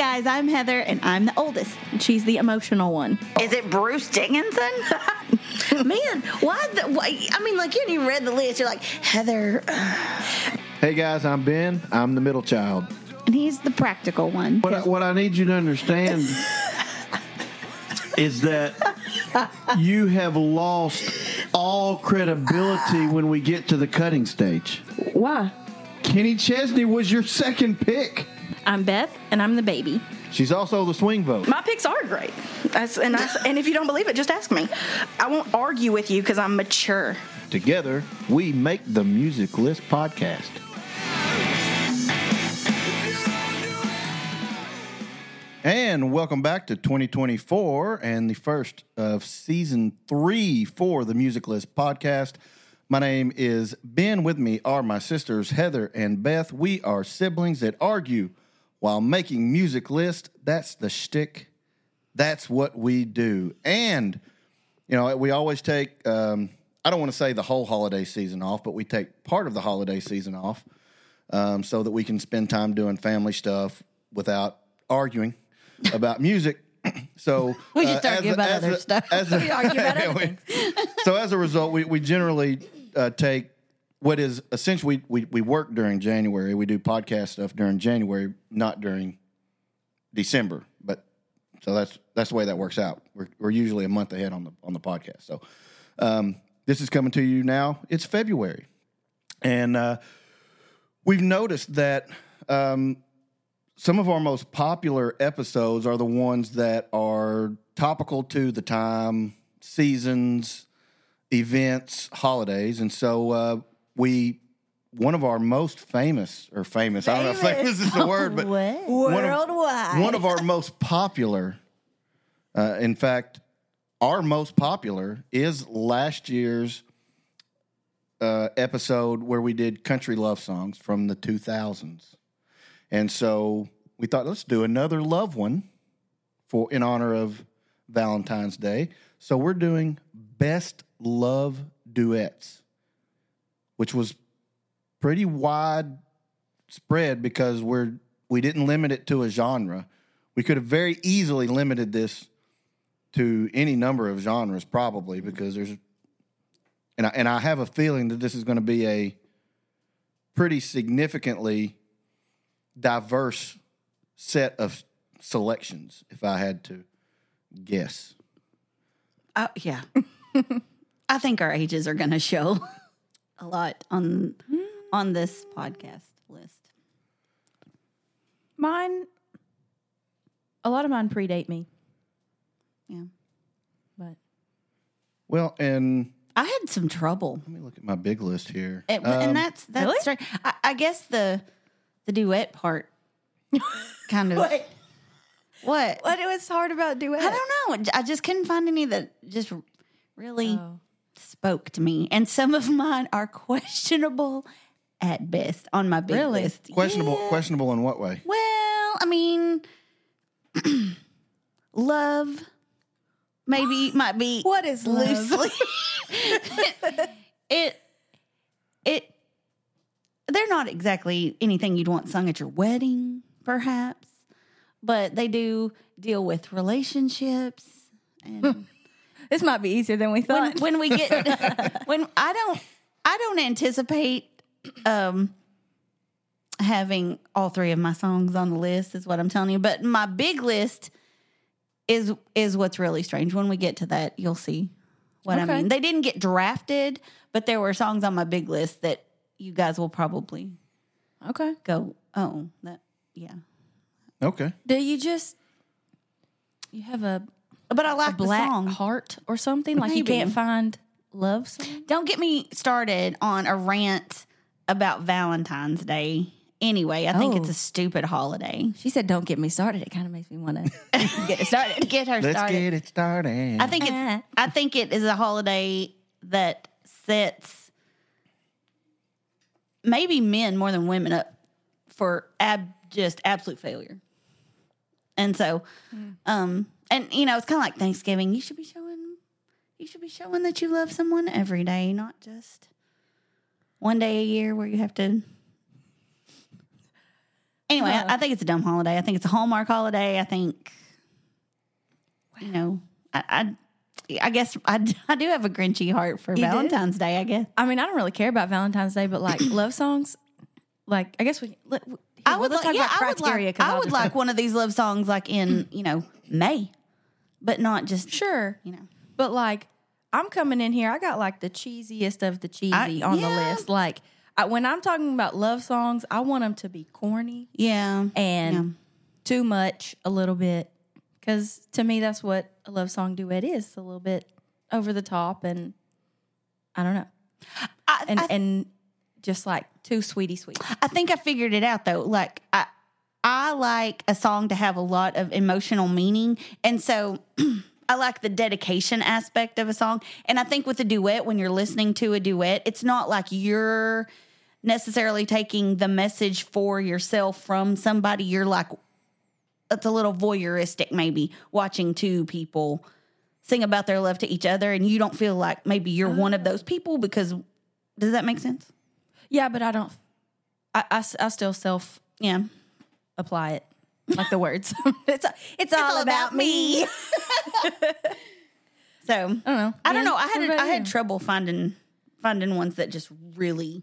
guys, I'm Heather, and I'm the oldest. She's the emotional one. Is it Bruce Dickinson? Man, why, the, why? I mean, like you hadn't even read the list. You're like Heather. Uh. Hey guys, I'm Ben. I'm the middle child. and he's the practical one. What I, what I need you to understand is that you have lost all credibility when we get to the cutting stage. Why? Kenny Chesney was your second pick. I'm Beth, and I'm the baby. She's also the swing vote. My picks are great. That's, and, I, and if you don't believe it, just ask me. I won't argue with you because I'm mature. Together, we make the Music List podcast. And welcome back to 2024 and the first of season three for the Music List podcast. My name is Ben. With me are my sisters Heather and Beth. We are siblings that argue while making music list. That's the shtick. That's what we do. And you know, we always take, um, I don't want to say the whole holiday season off, but we take part of the holiday season off um, so that we can spend time doing family stuff without arguing about music. So We just uh, argue a- about other a- stuff. as a- We argue about other we- so as a result, we, we generally uh, take what is essentially we, we work during January. We do podcast stuff during January, not during December. But so that's that's the way that works out. We're we're usually a month ahead on the on the podcast. So um, this is coming to you now. It's February, and uh, we've noticed that um, some of our most popular episodes are the ones that are topical to the time, seasons, events, holidays, and so uh, we. One of our most famous, or famous, I don't know if famous is the word, but What? one of- Worldwide. one of our most popular, uh, in fact, our most popular is last year's uh, episode where we did country love songs from the 2000s. And so we thought, let's do another love one for in honor of Valentine's Day. So we're doing best love duets, which was pretty wide spread because we're we didn't limit it to a genre. We could have very easily limited this to any number of genres, probably because there's and I, and I have a feeling that this is going to be a pretty significantly diverse set of selections. If I had to guess, Uh, yeah. I think our ages are going to show a lot on on this podcast list. Mine, a lot of mine predate me, Yeah. but well, and I had some trouble. let me look at my big list here. It, Um, and that's that's really? strange. I, I guess the the duet part kind of What? what what was hard about duet? I don't know. I just couldn't find any that just really Oh. Spoke to me, and some of mine are questionable at best on my big Really? list. questionable. Yeah. Questionable in what way? Well, I mean, love maybe might be What is love? loosely. it it they're not exactly anything you'd want sung at your wedding, perhaps, but they do deal with relationships and This might be easier than we thought. when we get when I don't I don't anticipate um having all three of my songs on the list is what I'm telling you. But my big list is is what's really strange. When we get to that, you'll see what I mean. They didn't get drafted, but there were songs on my big list that you guys will probably okay. go, oh, that yeah. Okay. Do you just you have a, But I like the black song. heart or something? Like you can't find love song? Don't get me started on a rant about Valentine's Day. Anyway, I think Oh. it's a stupid holiday. She said, "Don't get me started." It kind of makes me want to get it started. Get her Let's started. get it started. I think it's I think it is a holiday that sets maybe men more than women up for ab just absolute failure. And so um and you know it's kind of like Thanksgiving. You should be showing you should be showing that you love someone every day, not just one day a year where you have to Anyway. I, I think it's a dumb holiday. I think it's a Hallmark holiday. I think, you know, I, I, I guess I, I do have a Grinchy heart for do? Valentine's Day. I guess I mean, I don't really care about Valentine's Day, but like love songs, like I guess we. Let, here, I well, would let's like, yeah, about I would like. I would like one of these love songs like in you know May, but not just sure, you know. but like I'm coming in here. I got like the cheesiest of the cheesy I- on yeah. the list. Like I, when I'm talking about love songs, I want them to be corny Yeah, and Yeah. too much a little bit because to me that's what a love song duet is a little bit over the top and i don't know I, and I, and just like too sweetie sweet I think I figured it out though. Like I, I like a song to have a lot of emotional meaning, and so. I like the dedication aspect of a song. And I think with a duet, when you're listening to a duet, it's not like you're necessarily taking the message for yourself from somebody. You're like, it's a little voyeuristic, maybe watching two people sing about their love to each other. And you don't feel like maybe you're one of oh. those people because, does that make sense? yeah but i don't I I still self Yeah. Apply it like the words it's it's, all, all about, about me, So i don't know I don't know. I had about I had trouble finding finding ones that just really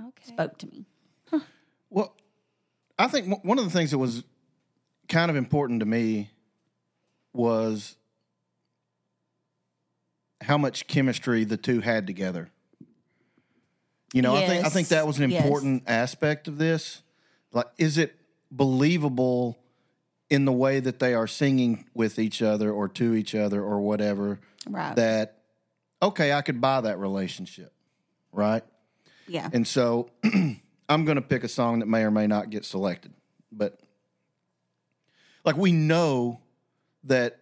okay spoke to me. Well, I think w- one of the things that was kind of important to me was how much chemistry the two had together. You know, I think I think that was an Yes. important aspect of this. Like, is it believable in the way that they are singing with each other or to each other or whatever? Right. That okay, I could buy that relationship, right? Yeah. And so I'm going to pick a song that may or may not get selected. But like we know that,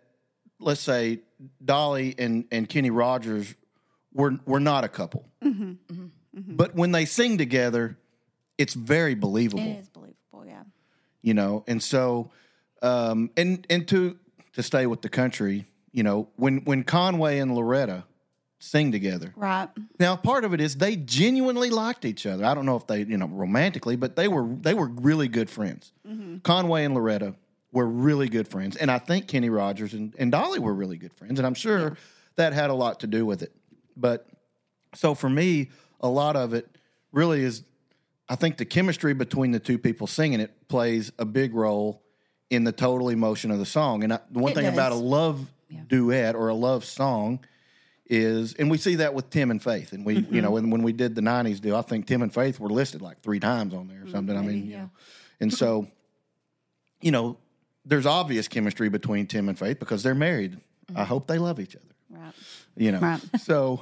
let's say Dolly and, and Kenny Rogers were, were not a couple. Mm-hmm. Mm-hmm. Mm-hmm. But when they sing together, it's very believable it is believable. Yeah. you know? And so um and and to to stay with the country you know when when conway and loretta sing together. Right. now part of it is they genuinely liked each other. I don't know if they you know romantically but they were they were really good friends. Conway and loretta were really good friends. And i think kenny rogers and, and dolly were really good friends. And i'm sure that had a lot to do with it. But so for me a lot of it really is I think the chemistry between the two people singing it plays a big role in the total emotion of the song. And I, the one It thing about a does. love duet or a love song is, and we see that with Tim and Faith. And we, Mm-hmm. you know, when, when we did the '90s deal, I think Tim and Faith were listed like three times on there or something. I mean, you know, and so, you know, there's obvious chemistry between Tim and Faith because they're married. I hope they love each other Right. you know. Right. So,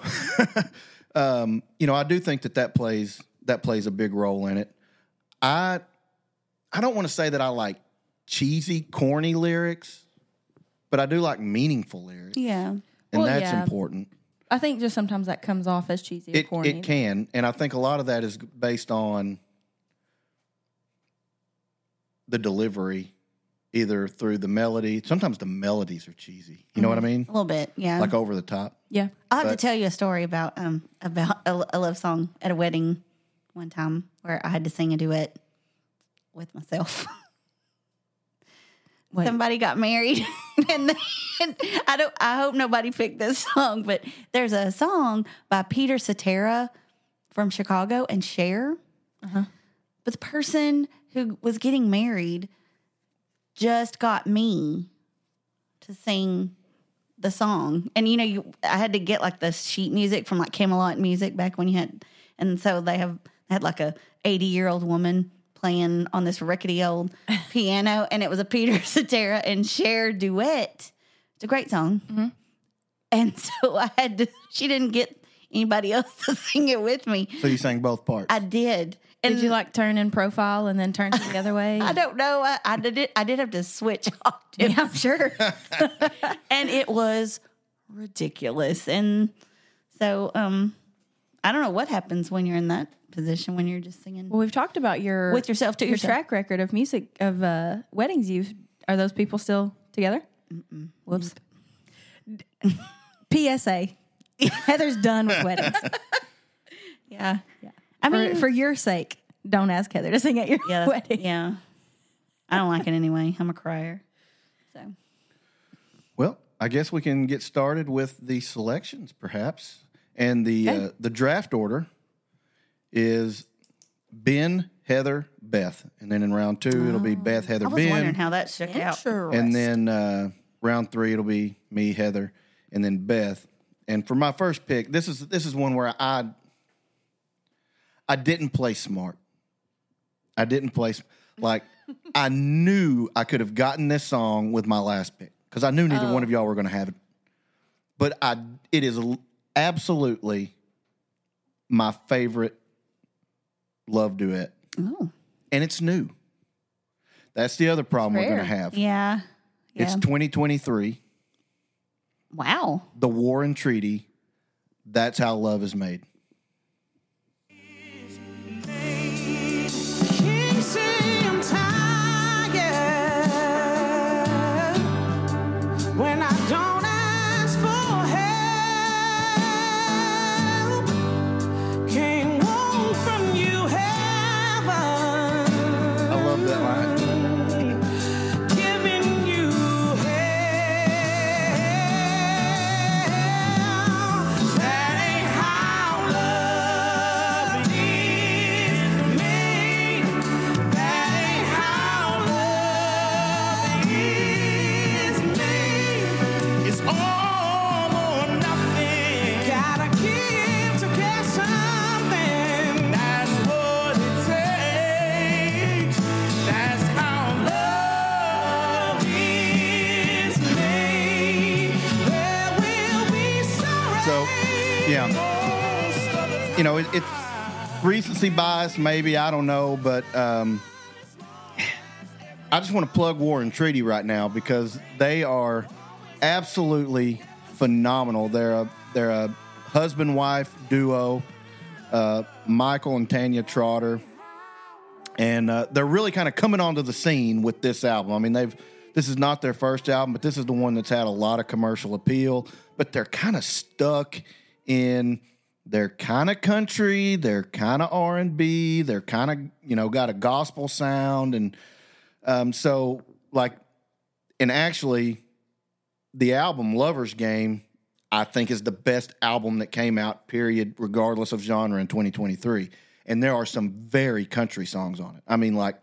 um, you know, I do think that that plays that plays a big role in it. I I don't want to say that I like cheesy, corny lyrics, but I do like meaningful lyrics, Yeah. and Well, that's yeah. important. i think just sometimes that comes off as cheesy or It corny it can, and I think a lot of that is based on the delivery, either through the melody. Sometimes the melodies are cheesy. You know what I mean? A little bit. Yeah. Like over the top. yeah I'll have but- to tell you a story about um about a, a love song at a wedding one time where I had to sing a duet with myself. Wait. Somebody got married, and, and I don't. I hope nobody picked this song, but there's a song by Peter Cetera from Chicago and Cher. Uh-huh. But the person who was getting married just got me to sing the song. And you know, you I had to get like the sheet music from like Camelot music back when you had and so they have had like a 80 year old woman playing on this rickety old piano and it was a Peter Cetera and Cher duet. It's a great song. And so I had to she didn't get anybody else to sing it with me. So you sang both parts. I did. And did you like turn in profile and then turn to the other way I don't know. I, I did it. I did have to switch octaves. yeah i'm sure and it was ridiculous. And so, um, I don't know what happens when you're in that position when you're just singing Well, we've talked about your with yourself to your yourself. track record of music of uh, weddings. You've are those people still together? Whoops. PSA. Heather's done with weddings. Yeah, yeah. I For, mean, for your sake, don't ask Heather to sing at your Yeah, wedding. yeah. I don't like it anyway. I'm a crier. So Well, I guess we can get started with the selections, perhaps. And the uh, the draft order is Ben, Heather, Beth, and then in round two it'll be Beth, Heather, I was wondering Ben, how that shook out. and then uh, round three it'll be me, Heather, and then Beth. And for my first pick, this is this is one where I I didn't play smart. I didn't play like I knew I could have gotten this song with my last pick because I knew neither one of y'all were going to have it. But I, it is absolutely my favorite love duet, Oh, and it's new. That's the other problem we're going to have. yeah. Yeah. It's 2023. wow. The War and Treaty. That's how love is made. You know, it, it's recency bias, maybe I don't know, but um, I just want to plug War and Treaty right now because they are absolutely phenomenal. They're a they're a husband wife duo, uh, Michael and Tanya Trotter, and uh, they're really kind of coming onto the scene with this album. I mean, they've this is not their first album, but this is the one that's had a lot of commercial appeal. But they're kind of stuck in they're kind of country, they're kind of R and B, they're kind of you know got a gospel sound, and um, so like, and actually, the album Lovers Game. I think is the best album that came out, period, regardless of genre in 2023. And there are some very country songs on it. I mean, like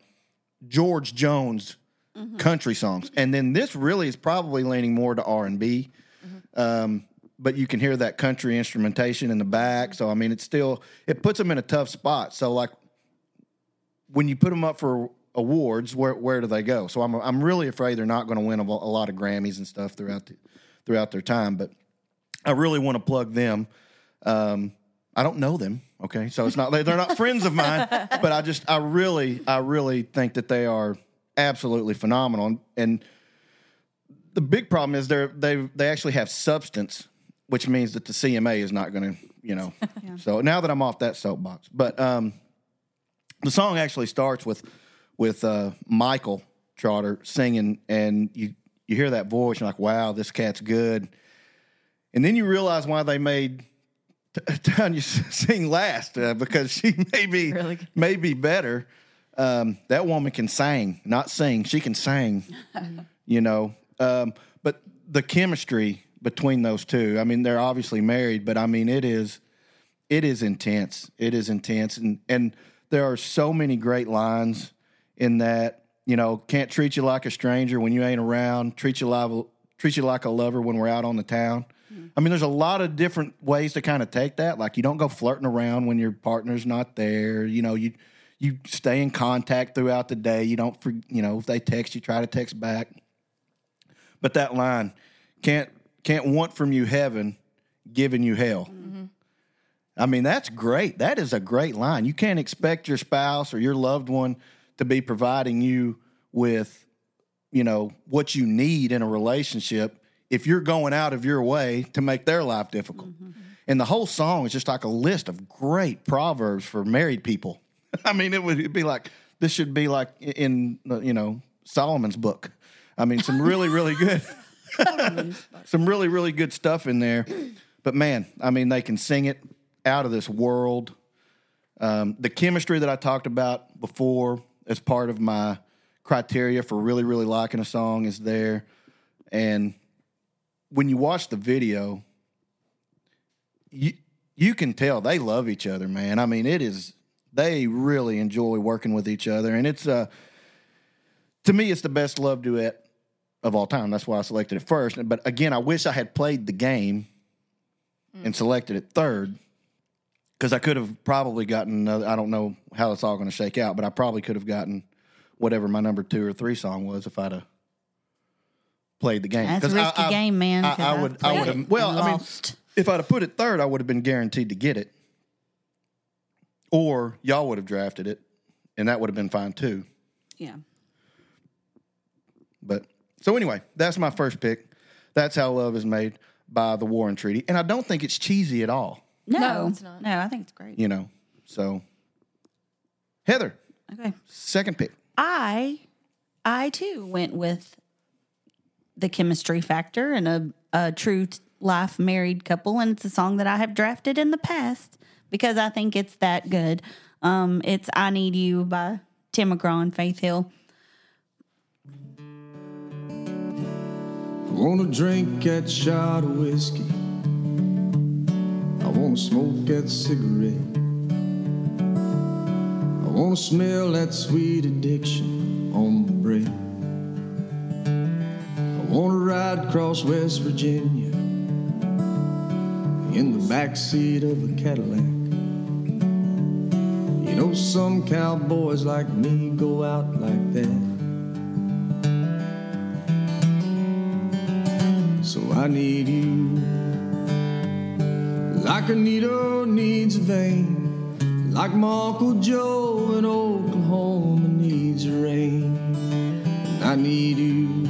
George Jones mm-hmm. country songs, and then this really is probably leaning more to R and B. Mm-hmm. Um, But you can hear that country instrumentation in the back. So I mean, it's still it puts them in a tough spot. So like when you put them up for awards, where where do they go? So I'm I'm really afraid they're not going to win a, a lot of Grammys and stuff throughout the, throughout their time. But I really want to plug them. Um, I don't know them. Okay, so it's not they're not friends of mine, but I just I really I really think that they are absolutely phenomenal. And, and the big problem is they're they they actually have substance, which means that the CMA is not going to you know. So now that I'm off that soapbox, but um, the song actually starts with with uh, Michael Trotter singing, and you you hear that voice, you're like, wow, this cat's good. And then you realize why they made Tanya sing last uh, because she may be Really may be better. Um, that woman can sing, not sing. She can sing, you know. Um, but the chemistry between those two, I mean, they're obviously married, but I mean, it is it is intense. It is intense, and and there are so many great lines in that. You know, can't treat you like a stranger when you ain't around. Treat you like treat you like a lover when we're out on the town. Mm-hmm. I mean, there's a lot of different ways to kind of take that. Like, you don't go flirting around when your partner's not there. You know, you you stay in contact throughout the day. You don't, you know, if they text, you try to text back. But that line, can't can't want from you heaven, giving you hell. Mm-hmm. I mean, that's great. That is a great line. You can't expect your spouse or your loved one to be providing you with, you know, what you need in a relationship if you're going out of your way to make their life difficult. Mm-hmm. And the whole song is just like a list of great proverbs for married people. I mean, it would be like this should be like in you know Solomon's book. I mean, some really really good, some really really good stuff in there. But man, I mean, they can sing it out of this world. Um, the chemistry that I talked about before as part of my criteria for really, really liking a song is there. And when you watch the video, you you can tell they love each other, man. I mean, it is they really enjoy working with each other, and it's uh to me it's the best love duet of all time. That's why I selected it first. But again, I wish I had played the game and mm. selected it third because I could have probably gotten another. I don't know how it's all going to shake out, but I probably could have gotten whatever my number two or three song was if I'd have played the game. That's a risky I- game, man. I I've would. I would have. Well, I mean, if I'd have put it third, I would have been guaranteed to get it, or y'all would have drafted it, and that would have been fine too. yeah. But so anyway, that's my first pick. That's how love is made by the War and Treaty, and I don't think it's cheesy at all. No, No, it's not. No, I think it's great. You know, so Heather, Okay. second pick. I I too went with the chemistry factor and a, a true life married couple, and it's a song that I have drafted in the past because I think it's that good. Um, it's "I Need You" by Tim McGraw and Faith Hill. Wanna drink that shot of whiskey. I wanna smoke that cigarette. I wanna smell that sweet addiction on my breath. I wanna ride across West Virginia in the backseat of a Cadillac. You know, some cowboys like me go out like that. I need you like a needle needs a vein, like my Uncle Joe in Oklahoma needs rain. I need you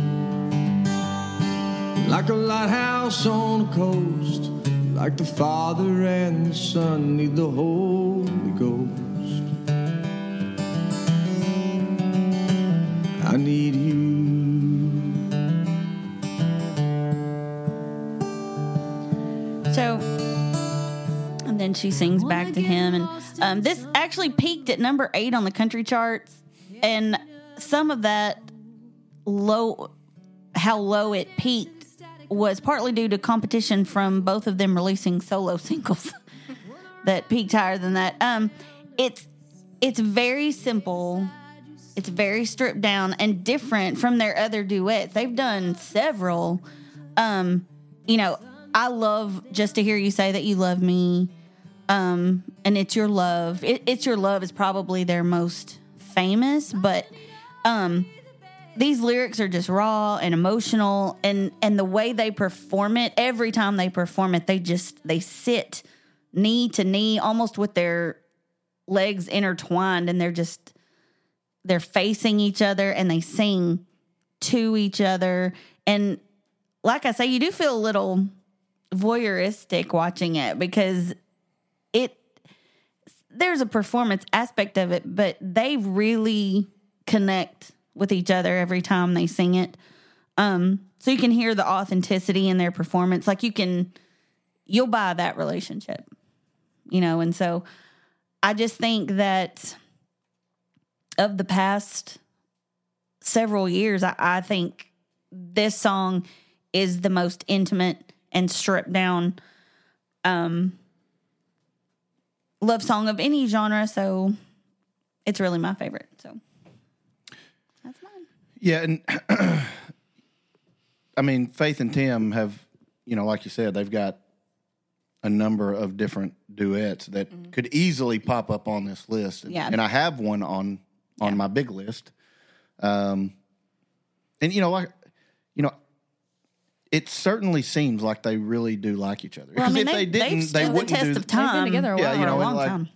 like a lighthouse on the coast, like the Father and the Son need the Holy Ghost. I need you. She sings back to him, and um, this actually peaked at number eight on the country charts, and some of that low, how low it peaked, was partly due to competition from both of them releasing solo singles that peaked higher than that. Um, it's it's very simple. It's very stripped down and different from their other duets. They've done several. Um, you know, I love just to hear you say that you love me. Um, and it's your love. It, it's your love is probably their most famous, but um, these lyrics are just raw and emotional, and and the way they perform it, every time they perform it, they just they sit knee to knee, almost with their legs intertwined, and they're just they're facing each other and they sing to each other and like I say, you do feel a little voyeuristic watching it because there's a performance aspect of it, but they really connect with each other every time they sing it. Um, so you can hear the authenticity in their performance. Like you can you'll buy that relationship. You know, and so I just think that of the past several years, I, I think this song is the most intimate and stripped down um, love song of any genre. So it's really my favorite. So that's mine. Yeah, and I mean, Faith and Tim have, you know, like you said, they've got a number of different duets that could easily pop up on this list. And, Yeah. and I have one on on my big list. Um, and you know, like, it certainly seems like they really do like each other. Well, I 'Cause mein if they, they didn't, they've they stood the wouldn't test do. of time. together a Yeah, while. you know, a long like- time.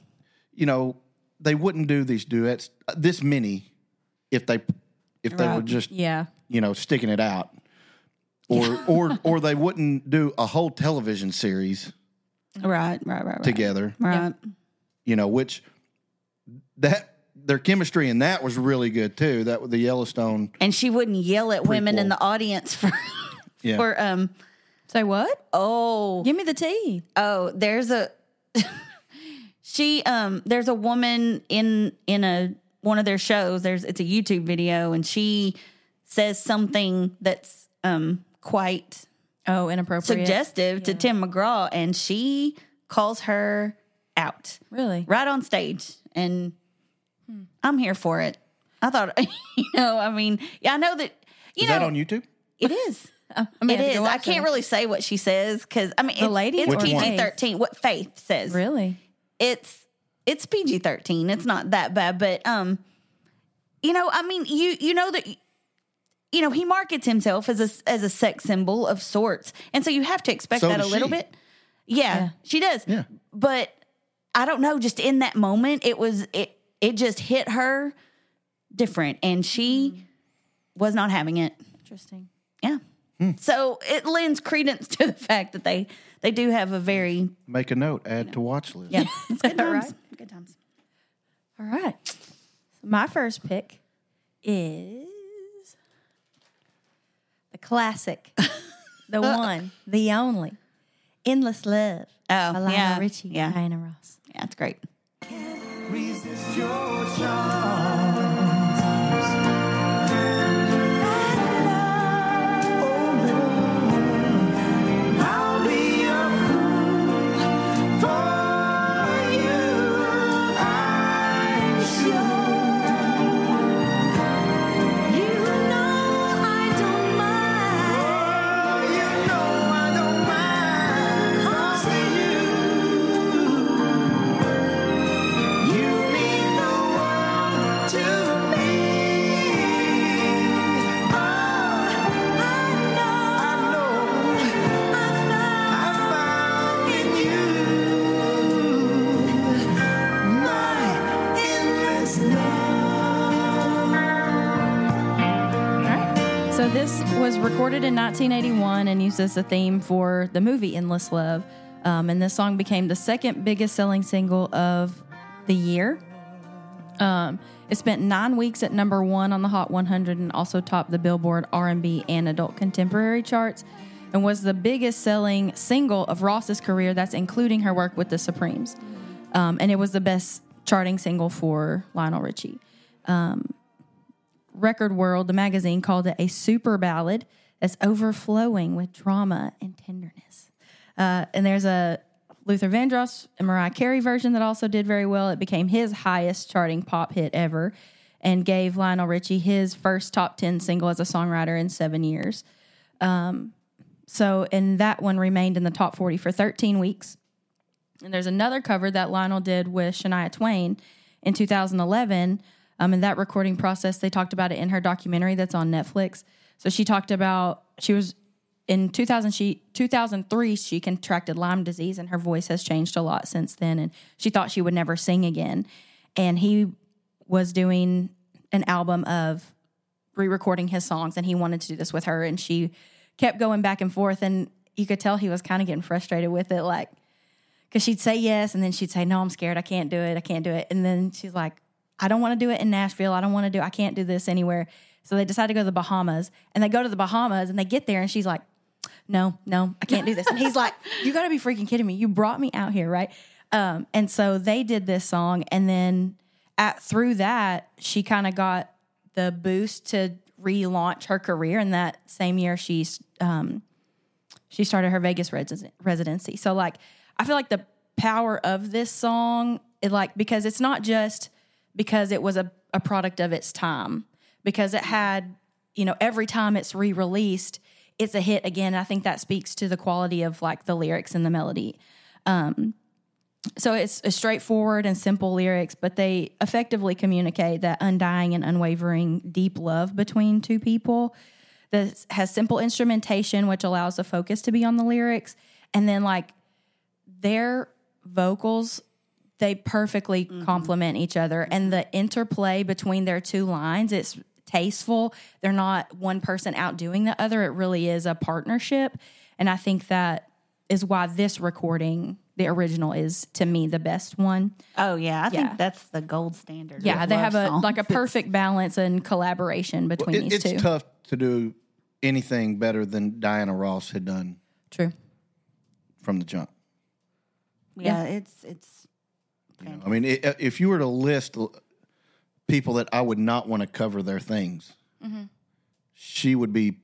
you know, they wouldn't do these duets uh, this many if they if they were just Yeah. you know sticking it out, or or or they wouldn't do a whole television series Right, right, right, right. together. Right. You know, which that their chemistry in that was really good too. That was the Yellowstone. And she wouldn't yell at women in the audience for Yeah. for um Say what? oh Give me the tea. oh there's a she um there's a woman in in a one of their shows there's it's a youtube video and she says something that's um quite Oh, inappropriate. suggestive to tim mcgraw and she calls her out Really? right on stage and hmm. i'm here for it i thought you know i mean yeah i know that you Is know that on YouTube? it is I mean, it have to is. go I can't it. really say what she says because I mean, it's, lady it's PG thirteen. What Faith says, Really? it's it's PG thirteen. It's not that bad, but um, you know, I mean, you you know that you know he markets himself as a as a sex symbol of sorts, and so you have to expect So that a does little she. bit. Yeah, Yeah. she does. Yeah. but I don't know. Just in that moment, it was it it just hit her different, and she was not having it. Interesting. Yeah. Hmm. So it lends credence to the fact that they they do have a very Make a note. Add to watch list. yeah it's good times. Right. Good times. All right. So my first pick is the classic, the one, the only, Endless Love. Oh, by Lionel yeah, Richie yeah. and Diana Ross. Yeah, that's great. Was recorded in 1981 and used as a theme for the movie Endless Love. Um, and this song became the second biggest selling single of the year. Um, it spent nine weeks at number one on the Hot 100 and also topped the Billboard R&B and Adult Contemporary charts, and was the biggest selling single of Ross's career. That's including her work with the Supremes, um, and it was the best charting single for Lionel Richie. Record World, the magazine, called it a super ballad that's overflowing with drama and tenderness. Uh, and there's a Luther Vandross and Mariah Carey version that also did very well. It became his highest charting pop hit ever and gave Lionel Richie his first top 10 single as a songwriter in seven years. Um, so, and that one remained in the top 40 for 13 weeks. And there's another cover that Lionel did with Shania Twain in 2011. Um, in that recording process, they talked about it in her documentary that's on Netflix. So she talked about she was in 2000 she 2003 she contracted Lyme disease and her voice has changed a lot since then. And she thought she would never sing again. And he was doing an album of re-recording his songs and he wanted to do this with her. And she kept going back and forth and you could tell he was kind of getting frustrated with it like because she'd say yes and then she'd say no i'm scared. I can't do it. I can't do it. And then she's like i don't want to do it in nashville i don't want to do i can't do this anywhere. So they decide to go to the bahamas and they go to the bahamas and they get there and she's like no no i can't do this. And he's like you gotta be freaking kidding me. You brought me out here right? Um, and so they did this song and then at, through that she kind of got the boost to relaunch her career and that same year she's um, she started her Vegas res- residency. So like I feel like the power of this song it like because it's not just because it was a, a product of its time. Because it had you know every time it's re-released it's a hit again. I think that speaks to the quality of like the lyrics and the melody. Um so it's straightforward and simple lyrics but they effectively communicate that undying and unwavering deep love between two people. That has simple instrumentation which allows the focus to be on the lyrics. And then like their vocals they perfectly mm-hmm. complement each other. And mm-hmm. the interplay between their two lines it's tasteful. They're not one person outdoing the other. It really is a partnership. And i think that is why this recording the original is to me the best one. Oh yeah, I Yeah. think that's the gold standard. yeah they have a songs. like a perfect balance and collaboration between It- these it's two. tough to do anything better than Diana Ross had done true. from the jump. Yeah, it's it's You know, I mean, i if you were to list people that I would not want to cover their things, she would be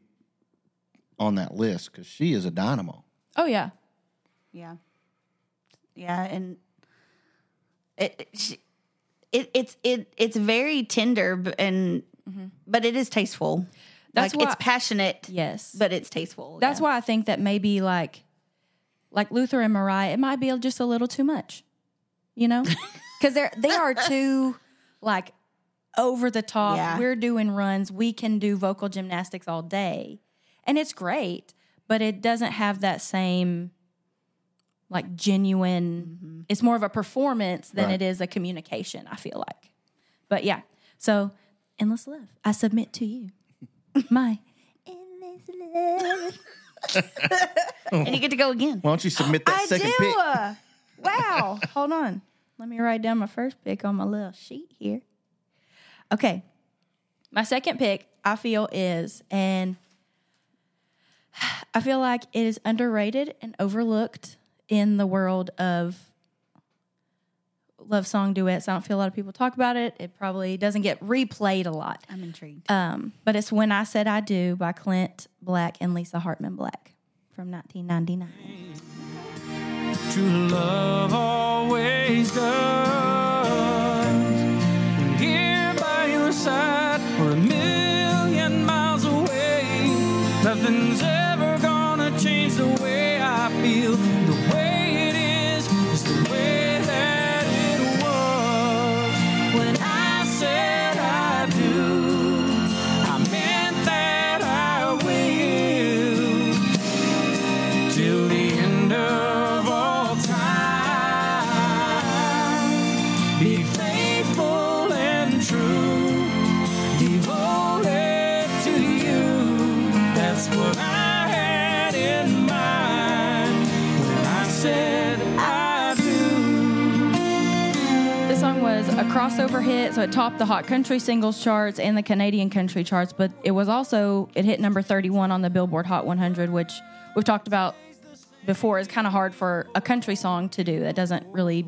on that list because she is a dynamo. Oh yeah. Yeah. Yeah, and it it, it it's it it's very tender b- and but it is tasteful. Mm-hmm. That's like why- it's passionate. Yes. but it's tasteful. That's yeah. why I think that maybe like like Luther and Mariah, it might be just a little too much. You know? Cuz they're they are too like over the top. Yeah. We're doing runs. We can do vocal gymnastics all day. And it's great, but it doesn't have that same like genuine mm-hmm. it's more of a performance than Right. it is a communication, I feel like. But yeah. So endless love. I submit to you. My endless love. and you get to go again. Why don't you submit that I second do. pick? Wow. Hold on. Let me write down my first pick on my little sheet here. Okay. My second pick, I feel, is, and I feel like it is underrated and overlooked in the world of love song duets. I don't feel a lot of people talk about it. It probably doesn't get replayed a lot. I'm intrigued. Um, but it's When I Said I Do by Clint Black and Lisa Hartman Black from 1999. True love always does. Crossover hit, so it topped the Hot Country Singles charts and the Canadian country charts, but it was also, it hit number 31 on the Billboard Hot 100, which we've talked about before is kind of hard for a country song to do. That doesn't really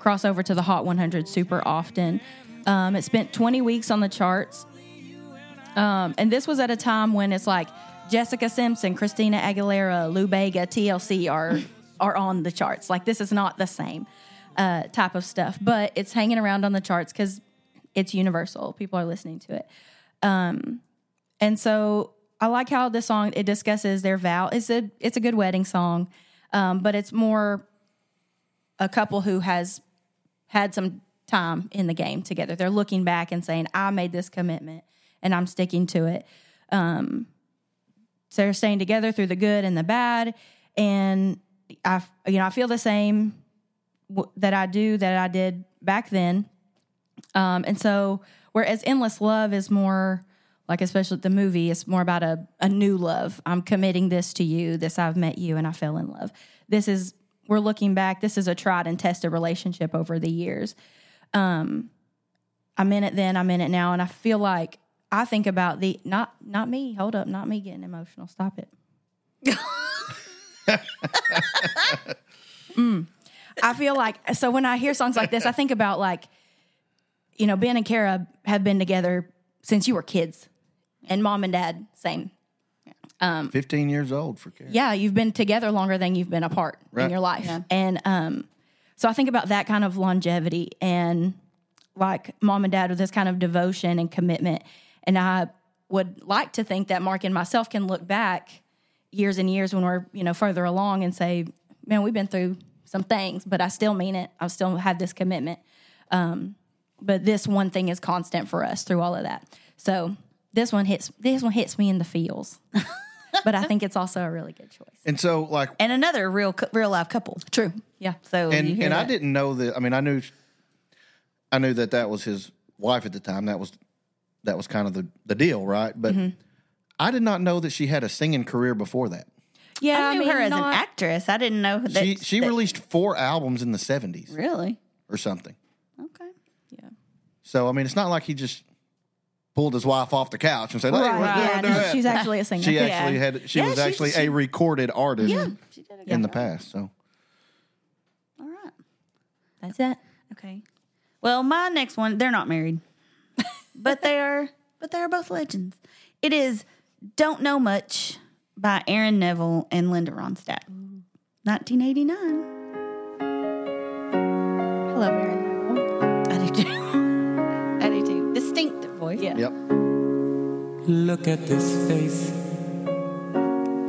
cross over to the Hot 100 super often. Um, it spent 20 weeks on the charts. Um, and this was at a time when it's like Jessica Simpson, Christina Aguilera, Lou Bega, TLC are are on the charts. Like this is not the same uh, type of stuff, but it's hanging around on the charts because it's universal. People are listening to it. Um, and so I like how this song it discusses their vow. It's a it's a good wedding song, um, but it's more a couple who has had some time in the game together. They're looking back and saying, "I made this commitment and I'm sticking to it." Um, so they're staying together through the good and the bad, and I, you know, I feel the same w- that I do that I did back then. Um, and so, whereas Endless Love is more like, especially the movie, it's more about a, a new love. I'm committing this to you. This I've met you and I fell in love. This is, we're looking back. This is a tried and tested relationship over the years. Um, I'm in it then, I'm in it now. And I feel like I think about the, not, not me, hold up, not me getting emotional. Stop it. Mm. I feel like so when I hear songs like this, I think about like, you know, Ben and Kara have been together since you were kids, and mom and dad same. 15 years old for Karen. Yeah, you've been together longer than you've been apart in your life, and um, so I think about that kind of longevity and like mom and dad with this kind of devotion and commitment, and I would like to think that Mark and myself can look back years and years when we're you know further along and say, man, we've been through some things, but I still mean it. I still have this commitment. Um, but this one thing is constant for us through all of that. So this one hits this one hits me in the feels. but I think it's also a really good choice. And so, like, and another real real life couple. True. Yeah. So and you hear and I didn't know that. I mean, I knew, I knew that that was his wife at the time. That was that was kind of the the deal, right? But Mm-hmm. I did not know that she had a singing career before that. Yeah, I knew mean, her as not- an actress. I didn't know that She she that- released four albums in the seventies really. or something. Okay. Yeah. So I mean, it's not like he just pulled his wife off the couch and said, "Hey, Right. let's do Yeah, no, she's actually a singer. She Yeah. actually had. She Yeah, was she's- actually she- a recorded artist She did a in good the past. So All right. That's it. Okay. Well, my next one, they're not married. but they are but they are both legends. It is Don't Know Much by Aaron Neville and Linda Ronstadt. 1989. I love Aaron. I do too. I do too. Distinctive voice. Yeah. Yep. Look at this face.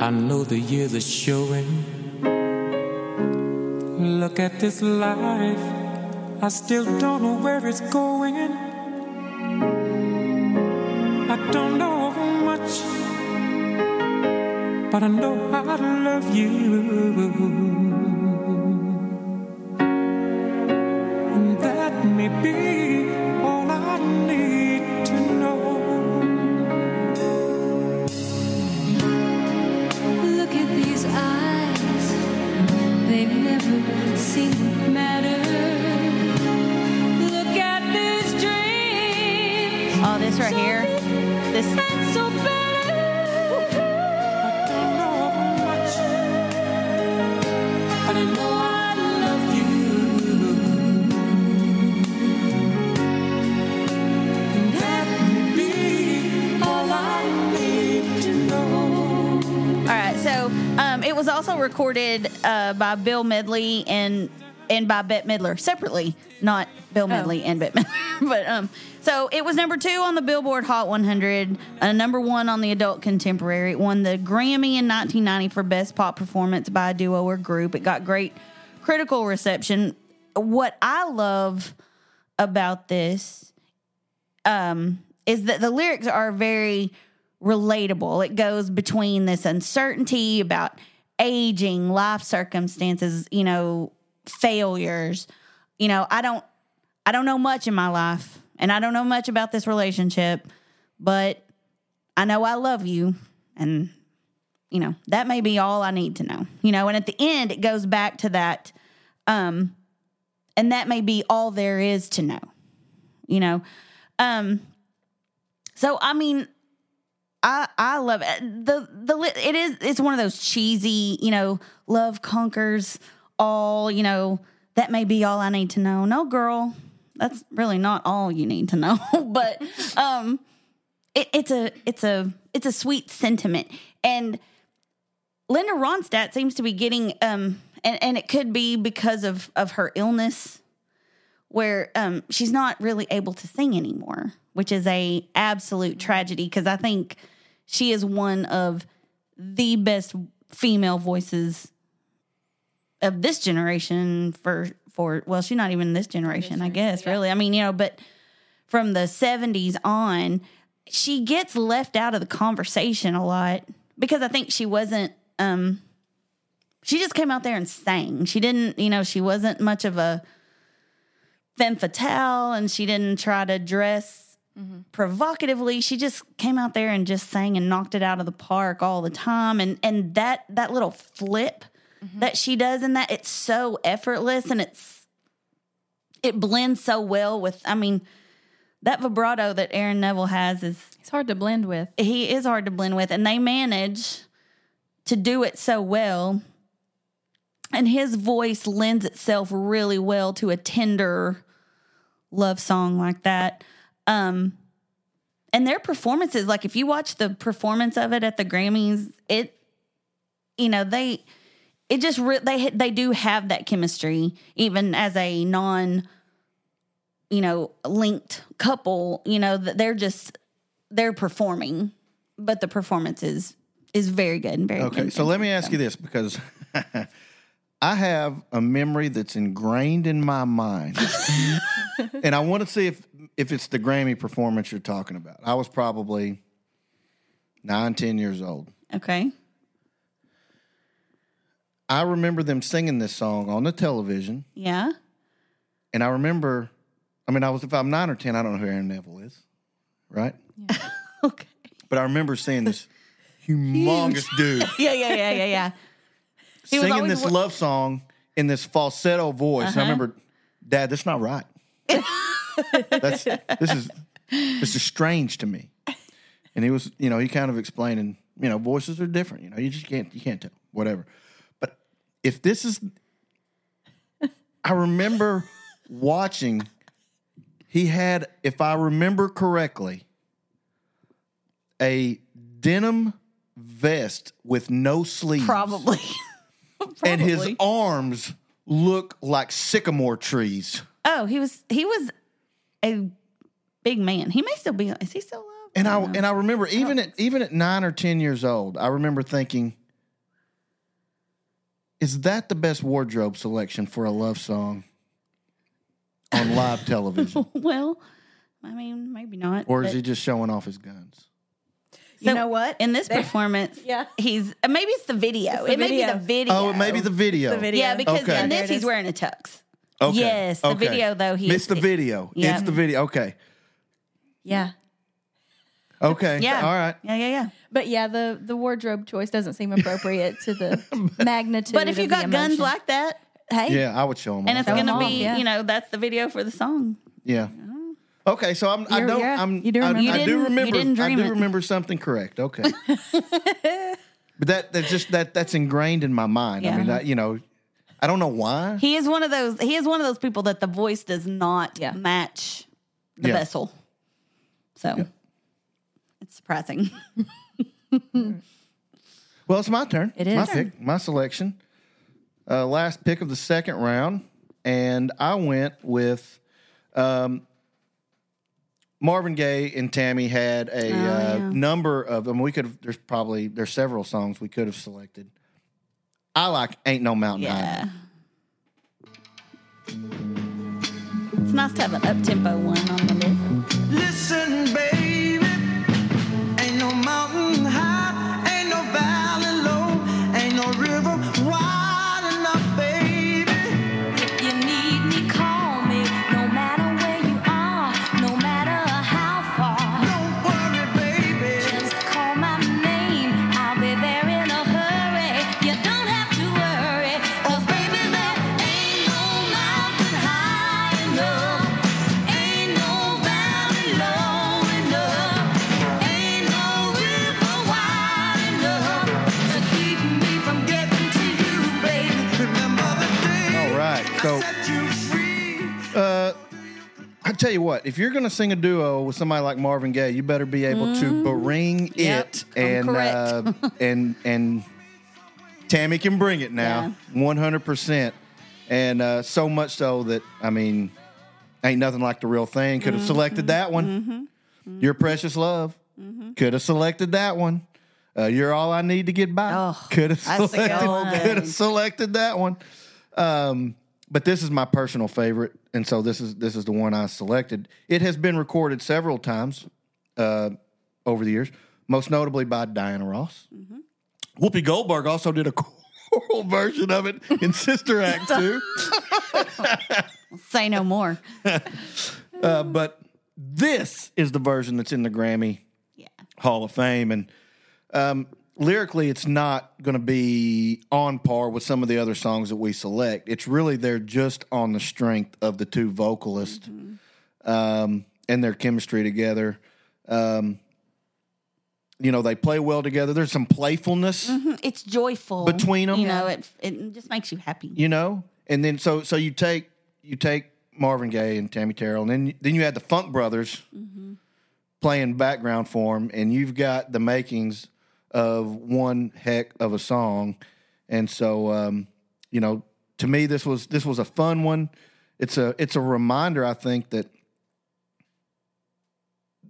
I know the years are showing. Look at this life. I still don't know where it's going. I don't know much, but I know how to love you. And that may be all I need to know. Look at these eyes, they've never seen matter. Look at these dreams, Oh, this right here. Recorded uh, by Bill Medley and and by Bette Midler separately, not Bill Medley and Bette Midler. but um, so it was number two on the Billboard Hot 100, uh, number one on the Adult Contemporary. It won the Grammy in 1990 for Best Pop Performance by a Duo or Group. It got great critical reception. What I love about this um, is that the lyrics are very relatable. It goes between this uncertainty about aging, life circumstances, you know, failures. You know, I don't I don't know much in my life and I don't know much about this relationship, but I know I love you and you know, that may be all I need to know. You know, and at the end it goes back to that um and that may be all there is to know. You know. Um so I mean I I love it. The the it is it's one of those cheesy, you know, love conquers all, you know, that may be all I need to know. No, girl, that's really not all you need to know. but um it, it's a it's a it's a sweet sentiment. And Linda Ronstadt seems to be getting um and, and it could be because of of her illness where um she's not really able to sing anymore, which is a absolute tragedy because I think she is one of the best female voices of this generation for for well, she's not even this generation, I guess, really. I mean, you know, but from the 70s on, she gets left out of the conversation a lot because I think she wasn't um she just came out there and sang. She didn't, you know, she wasn't much of a femme fatale and she didn't try to dress provocatively. She just came out there and just sang and knocked it out of the park all the time. And and that that little flip that she does in that, it's so effortless and it's it blends so well with I mean, that vibrato that Aaron Neville has is It's hard to blend with. he is hard to blend with and they manage to do it so well and his voice lends itself really well to a tender love song like that um and their performances like if you watch the performance of it at the grammys it you know they it just re- they they do have that chemistry even as a non you know linked couple you know that they're just they're performing but the performance is is very good and very Okay, so let me ask you this because I have a memory that's ingrained in my mind, and I want to see if if it's the Grammy performance you're talking about. I was probably nine, ten years old. okay I remember them singing this song on the television, yeah and I remember. I mean, I was if I'm nine or ten, I don't know who Aaron Neville is, right? okay But I remember seeing this humongous dude yeah yeah yeah yeah yeah He was singing this wa- love song in this falsetto voice. And I uh-huh. remember, Dad, that's not right. That's this is this is strange to me. And he was, you know, he kind of explaining, you know, voices are different. You know, you just can't you can't tell, whatever. But if this is, I remember watching. He had, if I remember correctly, a denim vest with no sleeves, Probably. and his arms look like sycamore trees. Oh, he was he was a big man. He may still be. Is he still alive? And I don't and I remember even at even at nine or ten years old, I remember thinking, "Is that the best wardrobe selection for a love song on live television, well, I mean, maybe not. or is he just showing off his guns?" You know what? In this performance, Yeah. he's maybe it's the video. It's the it may be the video. Oh, it may be the video. The video. Yeah, because Okay. in this he's wearing a tux. Okay. Yes, the okay. video, though, he- it's the video. Yeah. It's the video. Okay. Yeah. Okay. Yeah. All right. Yeah, yeah, yeah. But yeah, the the wardrobe choice doesn't seem appropriate to the magnitude. But if you of got guns like that, hey, Yeah, I would show them. and it's going to be, yeah. you know, that's the video for the song. Yeah. Oh. Okay, so I'm. I You're- don't. you're- I'm. you do I, remember. You I do didn't- you remember. didn't I do it. remember something correct. Okay. but that that just that that's ingrained in my mind. Yeah. I mean, I, you know, I don't know why. He is one of those. He is one of those people that the voice does not Yeah. match the Yeah. vessel. So it's surprising. Well, it's my turn. It is my is. pick, my selection. Uh, last pick of the second round, and I went with um, Marvin Gaye and Tammi had a uh, yeah. number of them. We could have. There's probably there's several songs we could have selected. I like "Ain't No Mountain High." Yeah. It's nice to have an up tempo one on the list. Listen, baby, ain't no mountain high, tell you what, if you're going to sing a duo with somebody like Marvin Gaye, you better be able to bring Mm-hmm. Yep, it, I'm and uh, and and Tammi can bring it now, one hundred percent, and uh, so much so that I mean, ain't nothing like the real thing. Could have Mm-hmm. selected that one. Your precious love could have selected that one. Uh, you're all I need to get by. Oh, could have selected. so good. Could have selected that one. Um, but this is my personal favorite, and so this is this is the one I selected. It has been recorded several times uh, over the years, most notably by Diana Ross. Whoopi Goldberg also did a choral version of it in Sister Act too. Say no more. Uh, but this is the version that's in the Grammy Yeah. Hall of Fame, and um, lyrically, it's not going to be on par with some of the other songs that we select. It's really they're just on the strength of the two vocalists um, and their chemistry together. Um, you know, they play well together. There's some playfulness, It's joyful between them You know, it it just makes you happy. you know, and then so so you take you take Marvin Gaye and Tammi Terrell, and then then you had the Funk Brothers playing background for him, and you've got the makings of one heck of a song. And so, um, you know, to me, this was this was a fun one. It's a it's a reminder, I think, that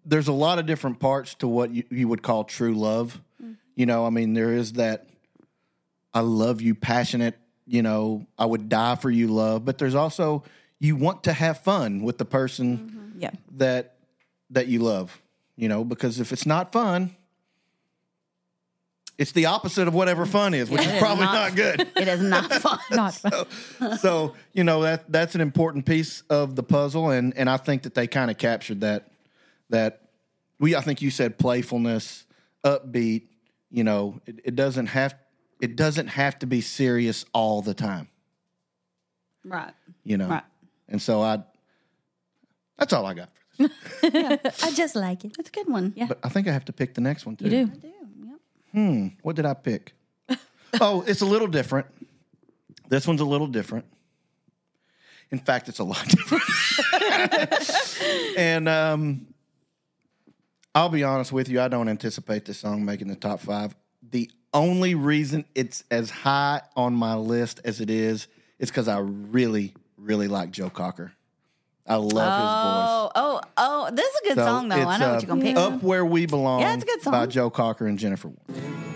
there's a lot of different parts to what you, you would call true love. You know, I mean, there is that I love you, passionate, you know, I would die for you love, but there's also you want to have fun with the person Yeah. that that you love, you know, because if it's not fun, it's the opposite of whatever fun is, which It is is probably not- not good. It is not fun. Not fun. so you know that that's an important piece of the puzzle, and and I think that they kind of captured that that we I think you said playfulness, upbeat. You know, it, it doesn't have it doesn't have to be serious all the time. right. You know, Right. and so I that's all I got. For this. I just like it. That's a good one. Yeah. But I think I have to pick the next one too. You do. I do. Yep. Hmm. What did I pick? oh, it's a little different. This one's a little different. In fact, it's a lot different. and um, I'll be honest with you, I don't anticipate this song making the top five. The only reason it's as high on my list as it is is because I really, really like Joe Cocker. I love his voice. Oh, oh, oh! This is a good. So song, though. I it's, know uh, what you're gonna pick. Up Where We Belong Yeah, it's a good song. by Joe Cocker and Jennifer Warnes.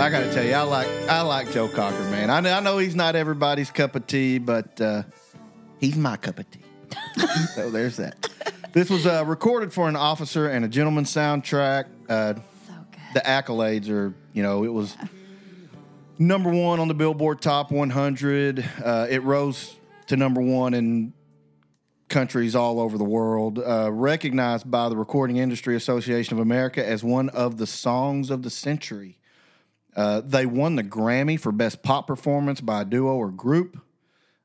I got to tell you, I like I like Joe Cocker, man. I know, I know he's not everybody's cup of tea, but uh, he's my cup of tea. so there's that. This was uh, recorded for an officer and a gentleman soundtrack. Uh, so good. the accolades are, you know, it was number one on the Billboard Top 100. Uh, it rose to number one in countries all over the world. Uh, recognized by the Recording Industry Association of America as one of the songs of the century. Uh, they won the Grammy for Best Pop Performance by a duo or group.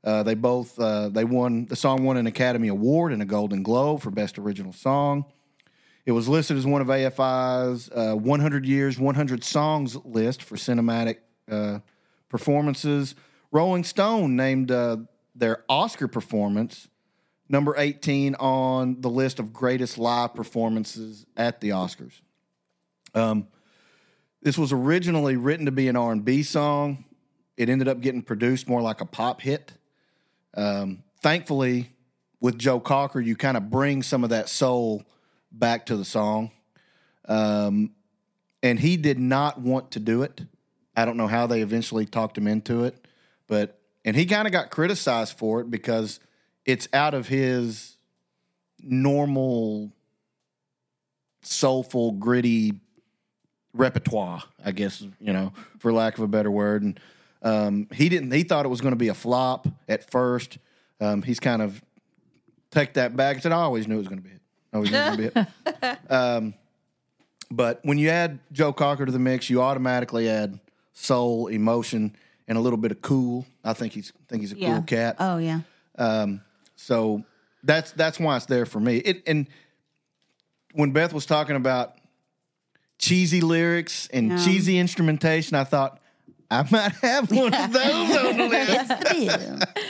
Uh, they both uh, they won the song won an Academy Award and a Golden Globe for Best Original Song. It was listed as one of AFI's uh, 100 Years, 100 Songs list for cinematic uh, performances. Rolling Stone named uh, their Oscar performance number 18 on the list of greatest live performances at the Oscars. Um, this was originally written to be an R&B song. It ended up getting produced more like a pop hit. Um, thankfully, with Joe Cocker, you kind of bring some of that soul back to the song. Um, and he did not want to do it. I don't know how they eventually talked him into it, but and he kind of got criticized for it because it's out of his normal soulful, gritty repertoire, I guess, you know, for lack of a better word. And um, he didn't. He thought it was going to be a flop at first. Um, he's kind of take that back and said, "I always knew it was going to be it. I always knew it was going to be it." Um, but when you add Joe Cocker to the mix, you automatically add soul, emotion, and a little bit of cool. I think he's think he's a Yeah. cool cat. Oh yeah. Um, so that's that's why it's there for me. It and when Beth was talking about cheesy lyrics and Yeah. cheesy instrumentation, I thought I might have one of those on the list. Yes, the bill.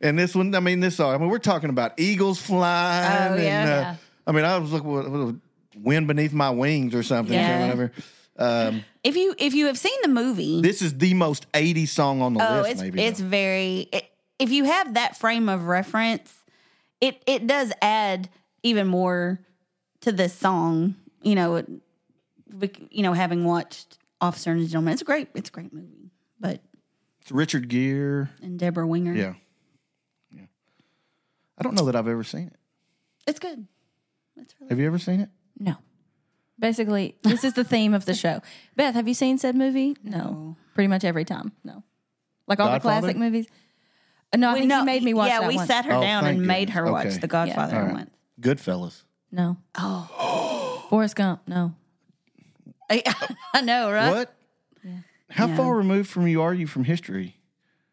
And this one, I mean, this song. I mean, we're talking about eagles flying. Oh, yeah. and, uh. I mean, I was looking what, wind beneath my wings or something. or Yeah. whatever. Um, If you if you have seen the movie, this is the most 80s song on the oh, list. it's maybe it's though. very. It, if you have that frame of reference, it it does add even more to this song. You know, you know, having watched Officer and the Gentleman, it's a great it's a great movie. But It's Richard Gere. and Deborah Winger, Yeah, yeah. I don't know that I've ever seen it. it's good. It's really Have you ever seen it? No. Basically, this is the theme of the show. Beth, have you seen said movie? No. Pretty much every time. No. Like all Godfather? the classic movies. Uh, No, I We- think no, you made me watch that. Yeah, that we once. sat her Oh, down thank and made her goodness. watch The Godfather All right. once. Goodfellas. No. Oh. Forrest Gump. No. I, I know, right? What? How Yeah. far removed from you are you from history?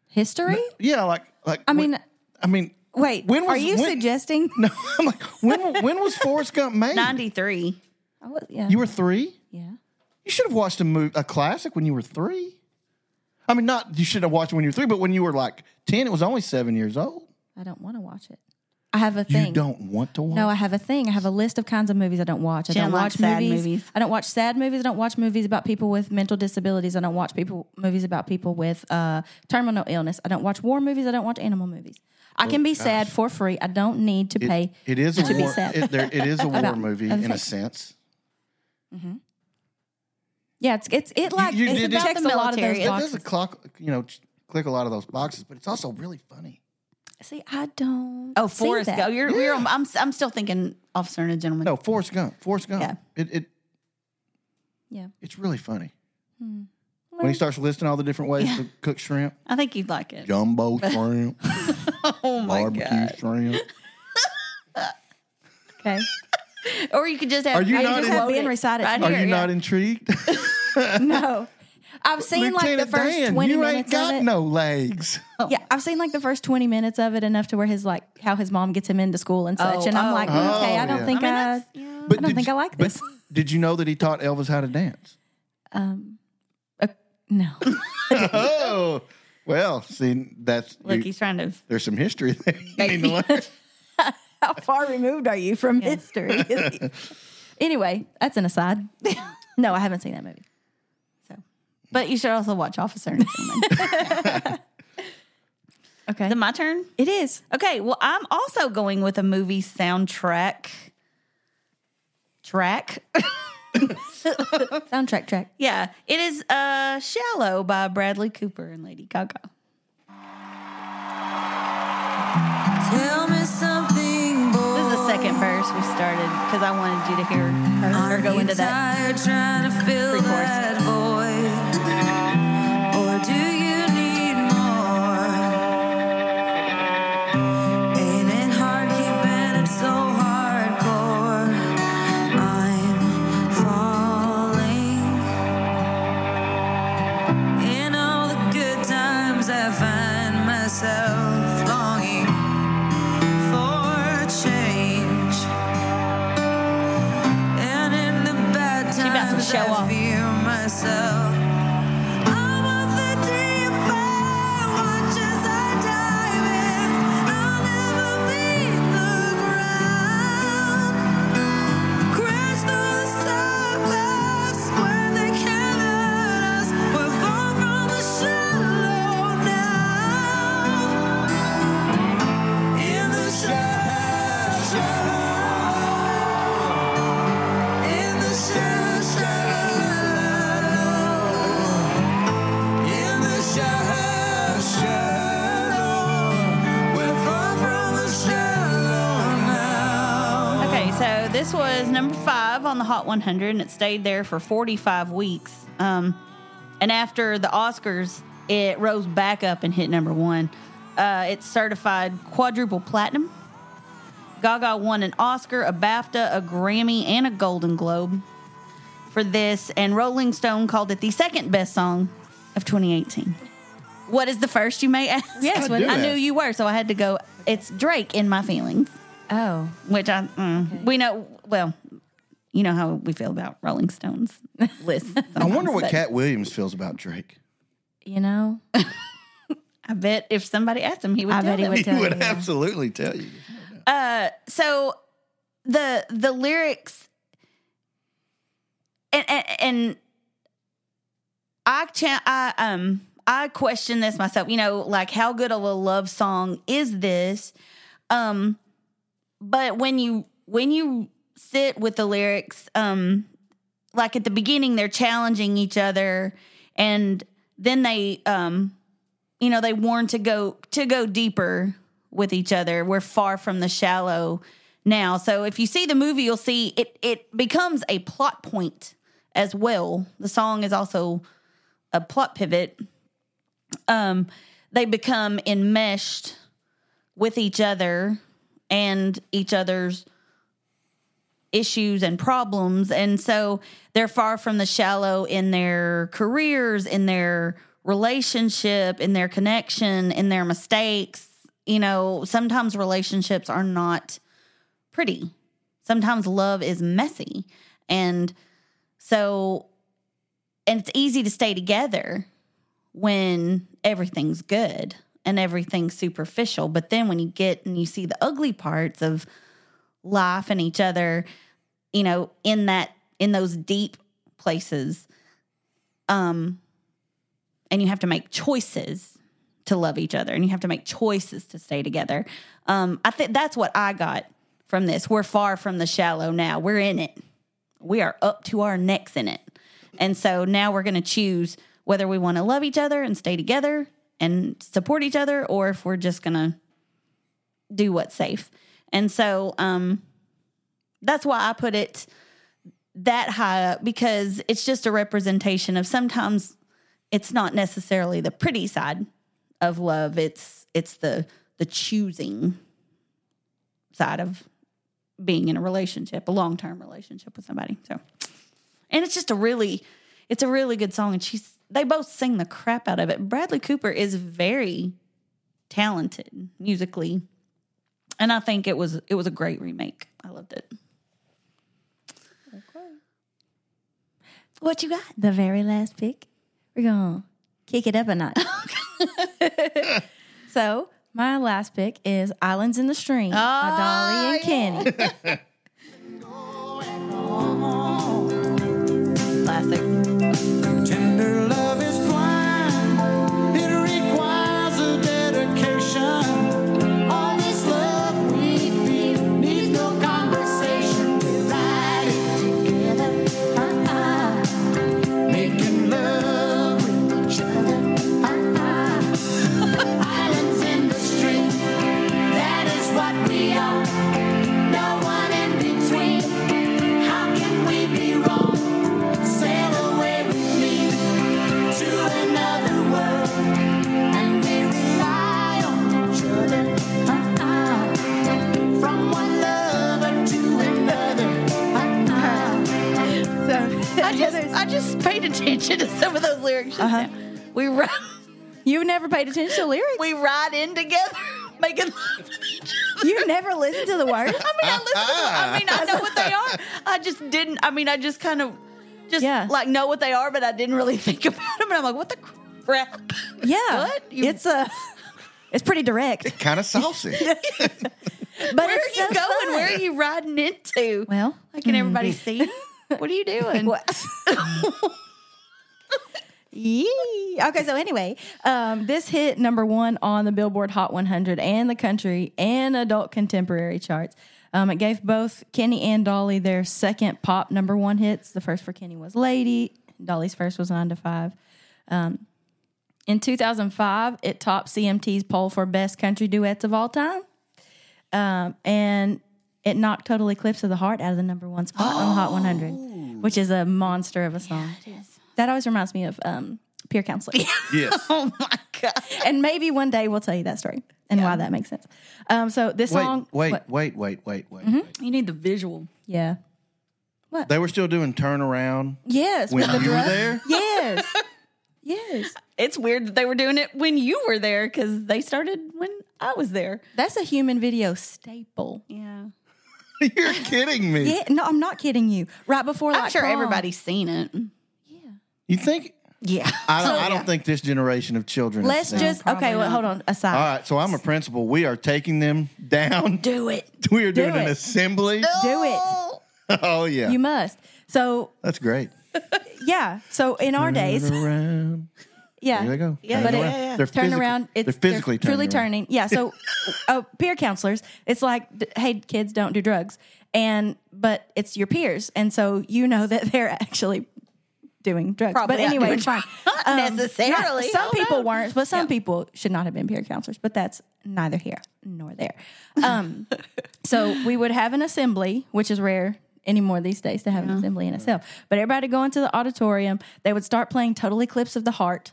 History? Yeah, like like. I when- mean, I mean, wait. when was, are you when- suggesting? no. I'm like, when when was Forrest Gump made? Ninety three. I was, yeah. You were three. yeah. You should have watched a movie, a classic when you were three. I mean, not you should have watched it when you were three, but when you were like ten, it was only seven years old. I don't want to watch it. I have a thing. You don't want to watch. No, I have a thing. I have a list of kinds of movies I don't watch. I She don't don't like watch sad movies. movies. I don't watch sad movies. I don't watch movies about people with mental disabilities. I don't watch people movies about people with uh, terminal illness. I don't watch war movies. I don't watch animal movies. I can be sad for free. I don't need to pay. it is a to be war. sad. It, there, it is a war About movie in a things. sense. Yeah, it's it's it like you it did- checks the a lot of those military. It does a clock, you know, click a lot of those boxes, but it's also really funny. See, I don't. Oh, see Forrest. Gump. You're, you're, I'm, I'm still thinking Officer and a Gentleman. No, Forrest Gump. Forrest Gump. Yeah. It, it Yeah. it's really funny. Hmm. when he starts listing all the different ways to cook shrimp. I think you'd like it. Jumbo shrimp, Oh my god. barbecue god! shrimp. Okay. Or you could just have. Are you not just in- quote being recited right Are here, you yeah. not intrigued? No. I've seen like the Lieutenant first Dan, 20 you minutes ain't got of it. no legs. Yeah, I've seen like the first 20 minutes of it enough to where his like how his mom gets him into school and such. Oh, and I'm oh. like, okay, Oh, I don't yeah. think I mean, I, yeah. But I don't think you- I like but this. Did you know that he taught Elvis how to dance? um, uh, no. oh, well, see, that's Look, you- he's trying to. there's some history there. You need to learn. How far removed are you from history? anyway, that's an aside. No, I haven't seen that movie. So, but you should also watch Officer and Gentleman. Okay. Is it my turn? it is. Okay, well, I'm also going with a movie soundtrack. Track. Soundtrack track. yeah, it is uh Shallow by Bradley Cooper and Lady Gaga. Tell me something, boy. This is the second verse we started because I wanted you to hear her, or go into that. Tired trying to fill show off. Number five on the Hot 100, and it stayed there for 45 weeks. Um, and after the Oscars, it rose back up and hit number one. Uh, it's certified quadruple platinum. Gaga won an Oscar, a BAFTA, a Grammy, and a Golden Globe for this, and Rolling Stone called it the second best song of 2018. What is the first, you may ask? Yes, I I knew you were, so I had to go. It's Drake in my feelings Oh. which I mm, we know well. You know how we feel about Rolling Stones lists. I wonder what but Katt Williams feels about Drake. You know? I bet if somebody asked him, he would. I tell bet he them. would He would you. absolutely tell you. Uh, so the the lyrics and and, and I cha- I um I question this myself. You know, like how good of a love song is this? Um, but when you when you sit with the lyrics, um, like at the beginning, they're challenging each other, and then they um, you know, they warn to go to go deeper with each other. We're far from the shallow now. So if you see the movie, you'll see it it becomes a plot point as well. The song is also a plot pivot. Um they become enmeshed with each other and each other's issues and problems. And so they're far from the shallow in their careers in their relationship in their connection in their mistakes. You know sometimes relationships are not pretty. Sometimes love is messy. And so and it's easy to stay together when everything's good and everything's superficial. But then when you get and you see the ugly parts of life and each other you know in that in those deep places um and you have to make choices to love each other and you have to make choices to stay together. Um i think that's what i got from this. We're far from the shallow now. We're in it. We are up to our necks in it. And so now we're going to choose whether we want to love each other and stay together and support each other or if we're just going to do what's safe. And so um that's why I put it that high up because it's just a representation of sometimes it's not necessarily the pretty side of love. It's it's the the choosing side of being in a relationship, a long term relationship with somebody. So, and it's just a really, it's a really good song, and she's they both sing the crap out of it. Bradley Cooper is very talented musically, and I think it was it was a great remake. I loved it. What you got? The very last pick. We're going to kick it up a notch. so, my last pick is Islands in the Stream by ah, Dolly and Kenny. Classic. Just just paid attention to some of those lyrics. Just uh-huh. now. We ride you've never paid attention to lyrics? we ride in together, making love with each other. You never listened to the words? I mean, I listen to them. I mean, I know what they are. I just didn't. I mean, I just kind of just Yeah. like know what they are, but I didn't really think about them. And I'm like, what the crap? Yeah. What? You- It's a. It's pretty direct. Kind of saucy. But Where are you so going? fun. Where are you riding into? Well, like, can everybody mm-hmm. see? What are you doing? What? Yee. Okay, so anyway, um, this hit number one on the Billboard Hot 100 and the country and adult contemporary charts. Um, it gave both Kenny and Dolly their second pop number one hits. The first for Kenny was Lady, Dolly's first was Nine to Five. Um, in 2005, it topped CMT's poll for best country duets of all time. Um, and it knocked Total Eclipse of the Heart out of the number one spot on the Hot 100, which is a monster of a song. That always reminds me of um, peer counseling. yes. Oh my god! and maybe one day we'll tell you that story and why that makes sense. Um, so this Wait, song, wait, what- wait, wait, wait, wait, Mm-hmm. wait. You need the visual. yeah, What? They were still doing turnaround yes, when with the you were there. yes, yes. It's weird that they were doing it when you were there because they started when I was there. That's a human video staple. Yeah, You're kidding me. Yeah, no, I'm not kidding you. Right before, I'm like, sure prom. everybody's seen it. Yeah. You think? Yeah, I don't, I don't think this generation of children. Let's seen just probably okay. Well, hold on. Aside, All right, so I'm a principal. We are taking them down. do it. We are doing Do an it. assembly. do it. Oh yeah, You must. So that's great. yeah. So in our days, around. Yeah, There they go. Yeah, but Turn it, yeah, yeah. They're turn physical- around. It's they're physically they're truly turning around. turning. Yeah. So, uh, peer counselors, it's like, hey, kids, don't do drugs, and but it's your peers, and so you know that they're actually doing drugs. Probably but anyway, doing it's fine. Not necessarily. not- some people on. weren't, but some people should not have been peer counselors. But that's neither here nor there. Um, so we would have an assembly, which is rare anymore these days to have an assembly in itself. But everybody go into the auditorium. They would start playing Total Eclipse of the Heart.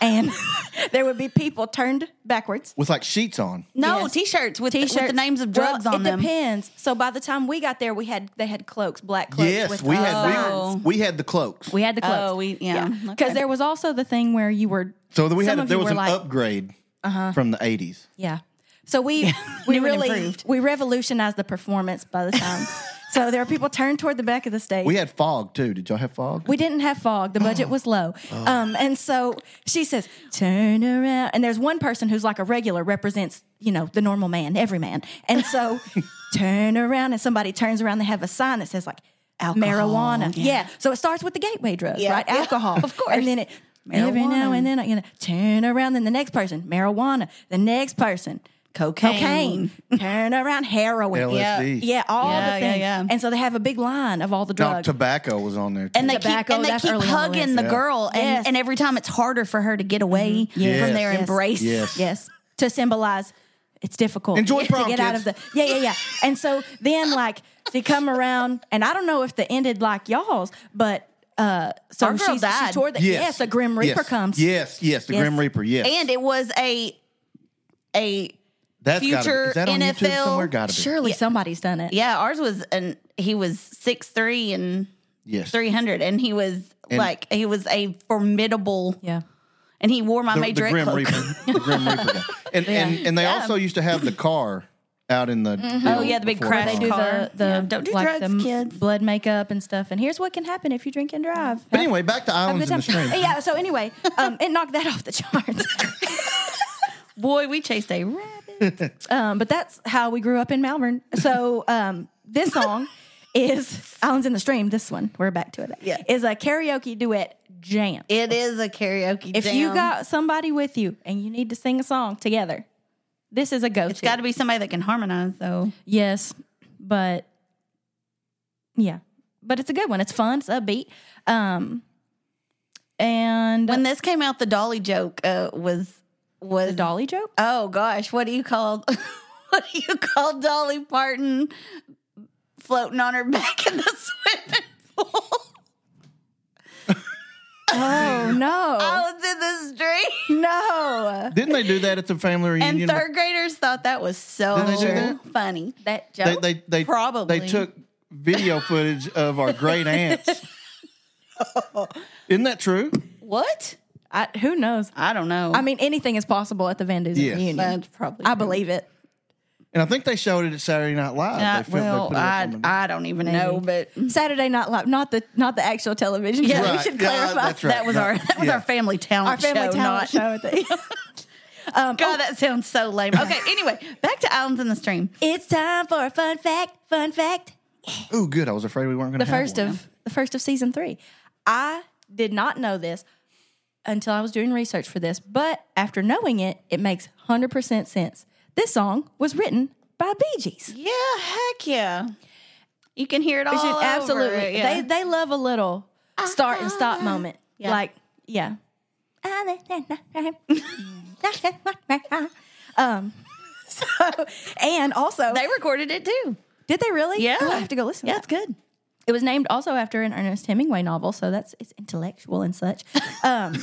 And there would be people turned backwards. with like sheets on. No Yes. t-shirts with, T-shirts with the names of drugs well, on it them. depends. So by the time we got there, we had they had cloaks, black cloaks. yes, with we had Oh. we, we had the cloaks. we had the cloaks. Oh, we- yeah, because okay. there was also the thing where you were. so we had there was were an like, Uh-huh. upgrade from the 80s. Yeah. So we we really improved. we revolutionized the performance by the time. so there are people turned toward the back of the stage. We had fog too. Did y'all have fog? We didn't have fog. The budget was low. Um, and so she says, turn around. And there's one person who's like a regular, represents, you know, the normal man, every man. And so turn around and somebody turns around. They have a sign that says like marijuana. Yeah. So it starts with the gateway drugs, Yeah. right? Yeah. Alcohol. Of course. And then it every now and then, you know, turn around. Then the next person, marijuana. The next person, Cocaine. cocaine. turn around, heroin. LSD. Yeah, all Yeah, the things. yeah. And so they have a big line of all the drugs. No, tobacco was on there. Too. and they keep and they that's keep early on the hugging list. the Yeah. girl, and, Yes. and every time it's harder for her to get away Yes. from their Yes. embrace. Yes. Yes. To symbolize it's difficult. Enjoy to prom, get out of the. Yeah, yeah, yeah. And so then like they come around and I don't know if the ended like y'all's, but uh, so Our girl she's, died. she tore the, yes. a Grim Reaper yes. comes. Yes, yes, the Yes. Grim Reaper. Yes, and it was a a That's gotta future is that on YouTube NFL somewhere? Gotta be. Surely somebody's done it. yeah. Ours was an he was six three and Yes, three hundred, and he was And- like he was a formidable. Yeah. And he wore my the, major the Grim cloak. Reaper. the Grim Reaper guy. And and and they Yeah. also used to have the car out in the. Oh, yeah, the big before crash They do car. the, the Yeah, don't do like drugs, the kids. blood makeup and stuff. And here's what can happen if you drink and drive. But anyway, back to Islands good in the. Stream. Yeah. So anyway, um, it knocked that off the charts. Boy, we chased a rabbit. um, but that's how we grew up in Malvern. So um, this song is Islands in the Stream. This one, we're back to it. Yeah. is a karaoke duet jam. It is a karaoke. if you got somebody with you and you need to sing a song together, this is a go-to. it's got to be somebody that can harmonize, though. Yes, but yeah, but it's a good one. It's fun. It's upbeat. Um, and When this came out, the Dolly joke uh, was was the Dolly joke. Oh gosh, what do you call what do you call Dolly Parton floating on her back in the swimming pool? Oh no, I was in the stream. no, Didn't they do that at the family reunion? And third graders thought that was so Did they do that? funny. that they, joke. they, they Probably. they took video footage of our great aunts. Isn't that true? What? I, who knows? I don't know. I mean, anything is possible at the Van Dusen Yes. reunion. that's probably. I true. believe it. And I think they showed it at Saturday Night Live. Uh, they filmed, they well, put it up I on the- I don't even know, but Saturday Night Live, not the not the actual television. Yeah, show. we we Right. should Yeah, clarify. that's right. that was No, our that was yeah. our family talent Our family show, talent not, show. At the, um, God, that sounds so lame. Okay, anyway, back to Islands in the Stream. it's time for a fun fact. Fun fact. Ooh, good. I was afraid we weren't going the to have first one. of the first of season three. I did not know this until I was doing research for this, but after knowing it, it makes hundred percent sense. This song was written by Bee Gees. Yeah, heck yeah. You can hear it all. Is over absolutely yeah. they they love a little start and stop moment. Yeah. Like yeah. um so and also they recorded it too. did they really? Yeah, Oh, I have to go listen. Yeah, it's good. It was named also after an Ernest Hemingway novel, so that's it's intellectual and such. Um,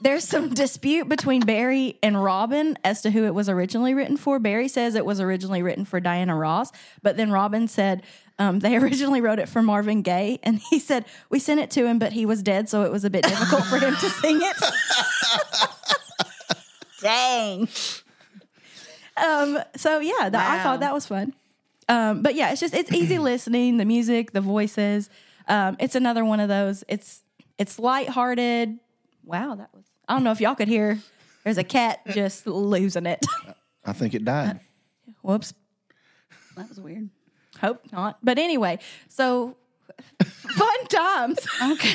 there's some dispute between Barry and Robin as to who it was originally written for. Barry says it was originally written for Diana Ross, but then Robin said um, they originally wrote it for Marvin Gaye, and he said we sent it to him, but he was dead, so it was a bit difficult for him to sing it. Dang. Um, so yeah, that, I thought that was fun. Um, but yeah, it's just it's easy listening. The music, the voices. Um, it's another one of those. It's it's lighthearted. Wow, that was. I don't know if y'all could hear. There's a cat just losing it. I think it died. Whoops. That was weird. Hope not. But anyway, so fun times. Okay.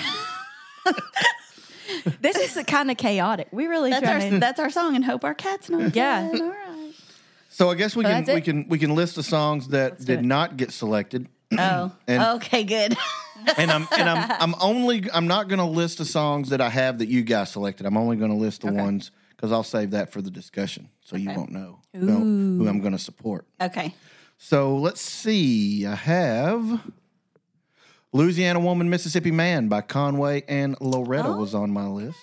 This is kind of chaotic. We really That's try. our that's our song and hope our cat's not Yeah. dead. All right. So I guess we can we can we can list the songs that do did not get selected. Oh. And- okay, good. and I'm and I'm I'm only I'm not going to list the songs that I have that you guys selected. I'm only going to list the ones because I'll save that for the discussion, so you won't know who, who I'm going to support. okay. So let's see. I have Louisiana Woman, Mississippi Man by Conway and Loretta Oh. was on my list.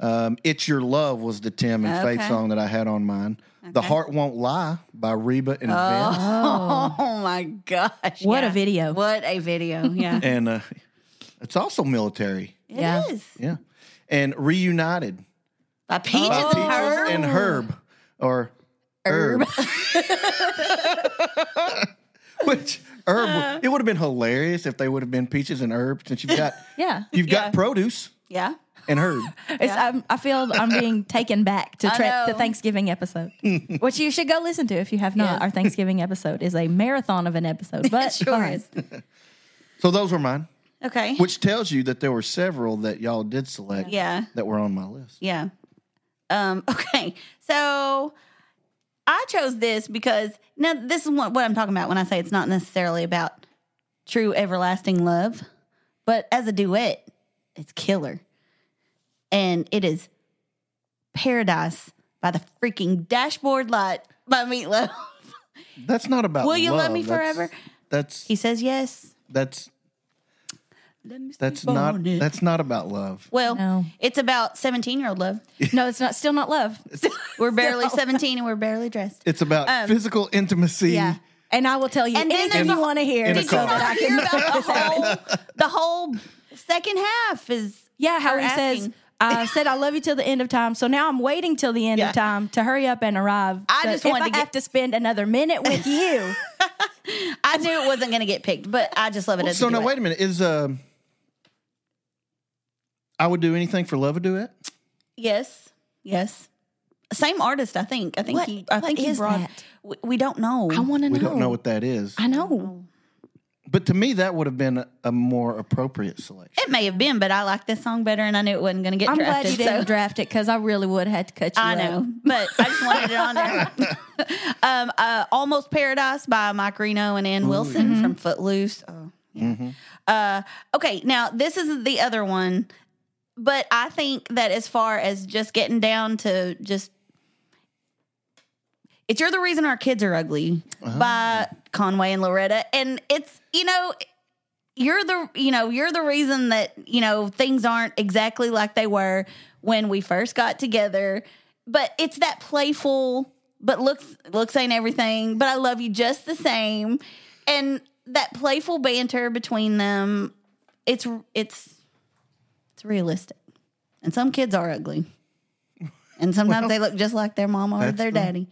Um, it's Your Love was the Tim and Faith song that I had on mine. The Heart Won't Lie by Reba and Vince. Oh my gosh. What a video. What a video. Yeah. And uh, it's also military. It Yeah. is. Yeah. And Reunited By Peaches by and Peaches Herb. and Herb. Or Herb. Which Herb, it would have been hilarious if they would have been Peaches and Herb since you've got Yeah. you've Yeah. got produce Yeah. And Herb. It's, I'm, I feel I'm being taken back to I tre- know. the Thanksgiving episode, which you should go listen to if you have not. Yes. Our Thanksgiving episode is a marathon of an episode, but It sure fun. is. So those were mine. Okay. Which tells you that there were several that y'all did select Yeah. that were on my list. Yeah. Um, okay. So I chose this because now this is what, what I'm talking about when I say it's not necessarily about true everlasting love, but as a duet, it's killer. And it is Paradise by the freaking dashboard light by Meat Loaf. That's not about Will you love love. me That's- forever? That's He says yes. that's That's not that's not about love. Well, No. it's about 17 year old love. No, it's not. Still not love. We're barely 17 and we're barely dressed. It's about um, physical intimacy. Yeah. And I will tell you And then anything you want to hear. Did you so car. that Hear about the whole, the whole second half is Yeah, how her he says, asking. I said I love you till the end of time. So now I'm waiting till the end Yeah. of time to hurry up and arrive. I So just if wanted I to get- have to spend another minute with you. I knew it wasn't going to get picked, but I just love it as So a now wait a minute. Is uh, I would do anything for love a duet. Yes, yes. Same artist, I think. I think What- he. I what think he is brought. that? We, we don't know. I want to know. We don't know what that is. I know. But to me, that would have been a, a more appropriate selection. It may have been, but I like this song better, and I knew it wasn't going to get drafted. I'm glad drafted. you didn't draft it because I really would have had to cut you I up. know, but I just wanted it on there. um, uh, Almost Paradise by Mike Reno and Ann Wilson from Footloose. Oh, yeah. Uh, okay, now this is the other one, but I think that as far as just getting down to just. It's You're the Reason Our Kids Are Ugly by Conway and Loretta. And it's, you know, you're the you know you're the reason that you know things aren't exactly like they were when we first got together. But it's that playful but looks looks ain't everything but i love you just the same. And that playful banter between them it's it's it's realistic. And some kids are ugly. And sometimes they look just like their mama or their the- daddy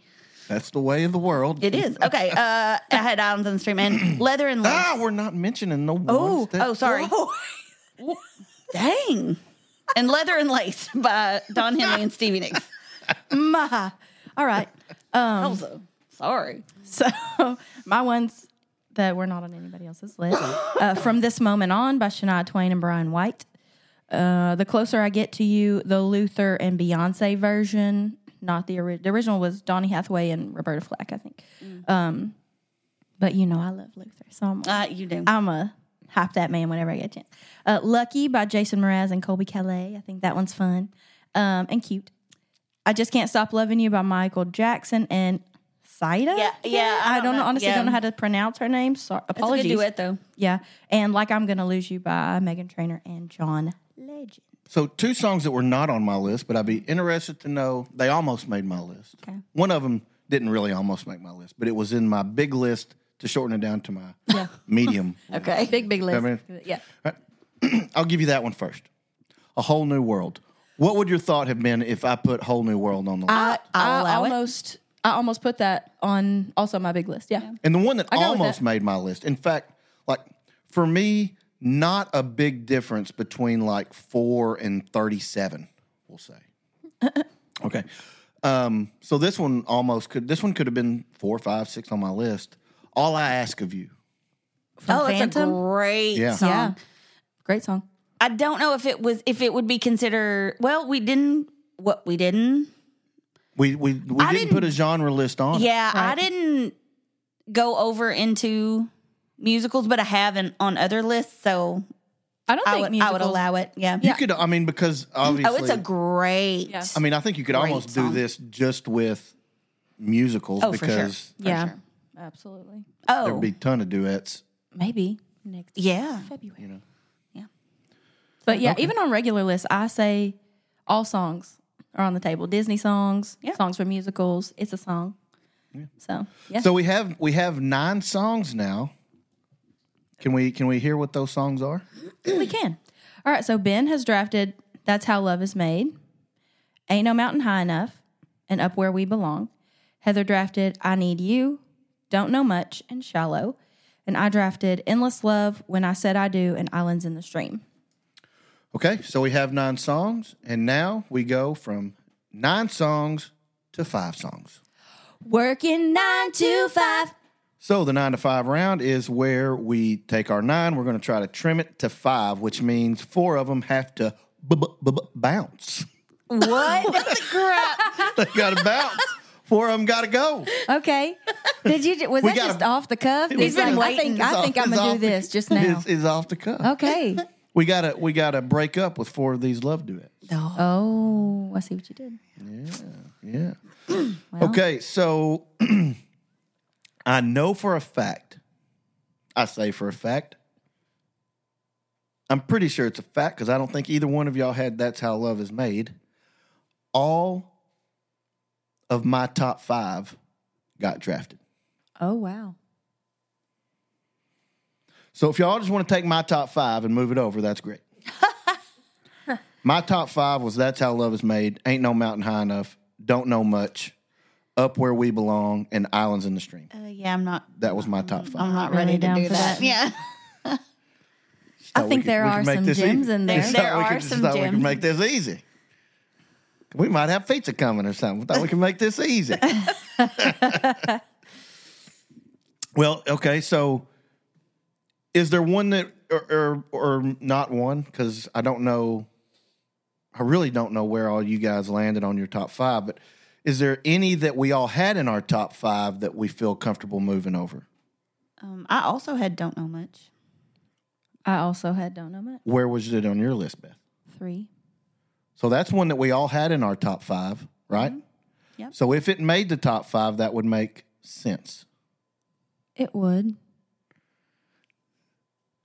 That's the way of the world. it is okay uh i had islands on the stream and leather and lace Ah, we're not mentioning the Oh, ones that oh, sorry. Dang. And Leather and Lace by Don Henley and Stevie Nicks. Ma. All right. Also, sorry. So my ones that were not on anybody else's list. Uh, From This Moment On by Shania Twain and Bryan White. Uh, the Closer I Get to You, the Luther and Beyonce version. Not the original. The original was Donny Hathaway and Roberta Flack, I think. Um, but you know I love Luther, so I'm, Uh, you do. I'm a hype that man whenever I get a chance. Uh, Lucky by Jason Mraz and Colbie Caillat. I think that one's fun um, and cute. I Just Can't Stop Loving You by Michael Jackson and Siedah. Yeah, yeah, I I, don't don't know. Honestly, Yeah. don't know how to pronounce her name. So It's a apologies. good duet, though. Yeah, and like I'm gonna lose you by Meghan Trainor and John Legend. So two songs that were not on my list, but I'd be interested to know. They almost made my list. Okay. One of them didn't really almost make my list, but it was in my big list to shorten it down to my medium. Okay. Big big list. I mean- yeah. I'll give you that one first. A whole new world. What would your thought have been if I put whole new world on the list? I, I'll I allow it. almost I almost put that on also my big list. Yeah. And the one that I almost that. made my list, in fact, like for me, not a big difference between like four and 37, we'll say. okay. Um, so this one almost could, this one could have been four, five, six on my list. All I ask of you. oh, it's a great Yeah. song. Yeah. Great song. I don't know if it was if it would be considered. Well, we didn't. What we didn't. We, we, we I didn't, put a genre list on it. Yeah, I didn't go over into musicals, but I have in, on other lists, so I don't I think would I would allow it. Yeah. You could, I mean, because obviously. Oh, it's a great. Yeah. I mean, I think you could Great almost do this just with musicals Oh, for sure. because For Yeah. sure. Absolutely. Oh, there'd be a ton of duets. Maybe next yeah. February. You know. But yeah, even on regular lists, I say all songs are on the table. Disney songs, Yeah. songs from musicals. It's a song. So yeah. So we have we have nine songs now. Can we can we hear what those songs are? we can. All right. So Ben has drafted "That's How Love Is Made," "Ain't No Mountain High Enough," and "Up Where We Belong." Heather drafted "I Need You," "Don't Know Much," and "Shallow," and I drafted "Endless Love," "When I Said I Do," and "Islands in the Stream." Okay, so we have nine songs, and now we go from nine songs to five songs. Working nine to five. So the nine to five round is where we take our nine. We're going to try to trim it to five, which means four of them have to b- b- b- b- bounce. What? The crap. They got to bounce. Four of them got to go. Okay. Did you? Was We that gotta- just off the cuff? was He's like, just- I think It's I off- think I'm it's gonna off do the- this just now. It's, it's off the cuff. Okay. We gotta we gotta break up with four of these love duets. Oh, I see what you did. Yeah, yeah. Okay, so I know for a fact, I say for a fact, I'm pretty sure it's a fact because I don't think either one of y'all had That's How Love Is Made. All of my top five got drafted. Oh wow. So if y'all just want to take my top five and move it over, that's great. my top five was That's How Love Is Made, Ain't No Mountain High Enough, Don't Know Much, Up Where We Belong, and Islands in the Stream. Uh, yeah, I'm not. That was my top five. I'm not ready to do that. that. Yeah. I think could- there are some gems easy. in there. There we are could- some thought We gems. could make this easy. We might have pizza coming or something. We thought we could make this easy. well, okay. So, is there one that, or or, or not one? Because I don't know. I really don't know where all you guys landed on your top five. But is there any that we all had in our top five that we feel comfortable moving over? Um, I also had don't know much. I also had don't know much. Where was it on your list, Beth? Three. So that's one that we all had in our top five, right? Yep. So if it made the top five, that would make sense. It would.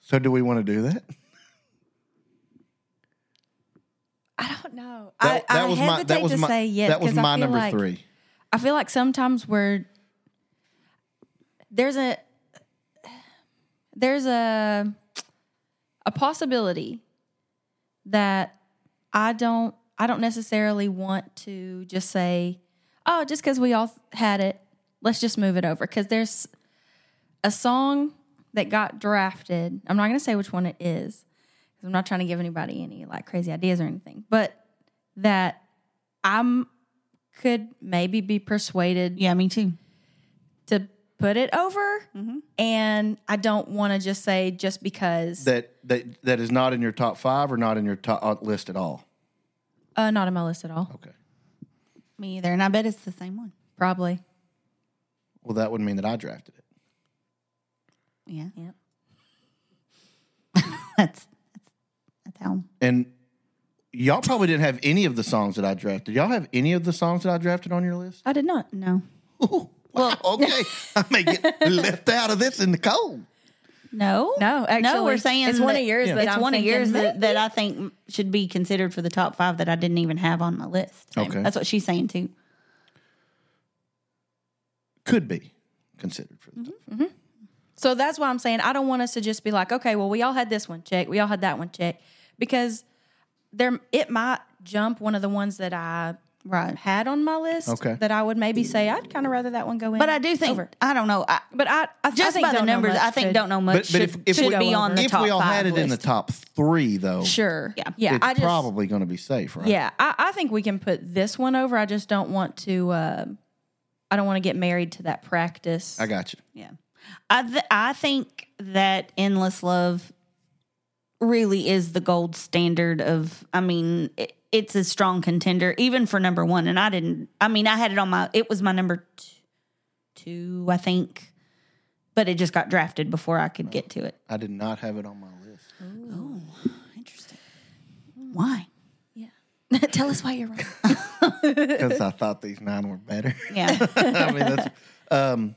So do we want to do that? I don't know. That, I, that I was hesitate my that was to my say yes. that was my number like- three. I feel like sometimes we're there's a there's a a possibility that I don't I don't necessarily want to just say, oh, just because we all had it, let's just move it over. Because there's a song that got drafted. I'm not going to say which one it is. 'Cause I'm not trying to give anybody any like crazy ideas or anything, but that I'm could maybe be persuaded Yeah, me too. to put it over. Mm-hmm. And I don't want to just say just because That that that is not in your top five or not in your top uh, list at all. uh, not on my list at all. Okay. Me either. And I bet it's the same one. Probably. Well, that would mean that I drafted it. Yeah. Yep. That's that's that's. And y'all probably didn't have any of the songs that I drafted. Y'all have any of the songs that I drafted on your list? I did not. No. well, okay. I may get left out of this in the cold. No. No, actually, no, we're saying it's one of yours that it's I'm one of yours that, that I think should be considered for the top five that I didn't even have on my list. Okay. That's what she's saying too. Could be considered for the Mm-hmm. top. So that's why I'm saying I don't want us to just be like, okay, well, we all had this one check, we all had that one check, because there it might jump one of the ones that I Right. had on my list. Okay. That I would maybe say I'd kind of rather that one go in. But I do think over. I don't know. I, But I, I just I think by the numbers, I think could- don't know much But, but if, should, if should we, be on the if top we all five had it in the top three, though, Sure. Yeah. Yeah. it's I just, probably going to be safe, right? Yeah, I, I think we can put this one over. I just don't want to. Uh, I don't want to get married to that practice. I got you. Yeah. I th- I think that endless love really is the gold standard of I mean it, it's a strong contender even for number 1 and I didn't I mean I had it on my it was my number t- 2 I think but it just got drafted before I could get to it. I did not have it on my list. Oh interesting. Why? Yeah tell us why you're wrong. because I thought these nine were better. Yeah. I mean, that's, um,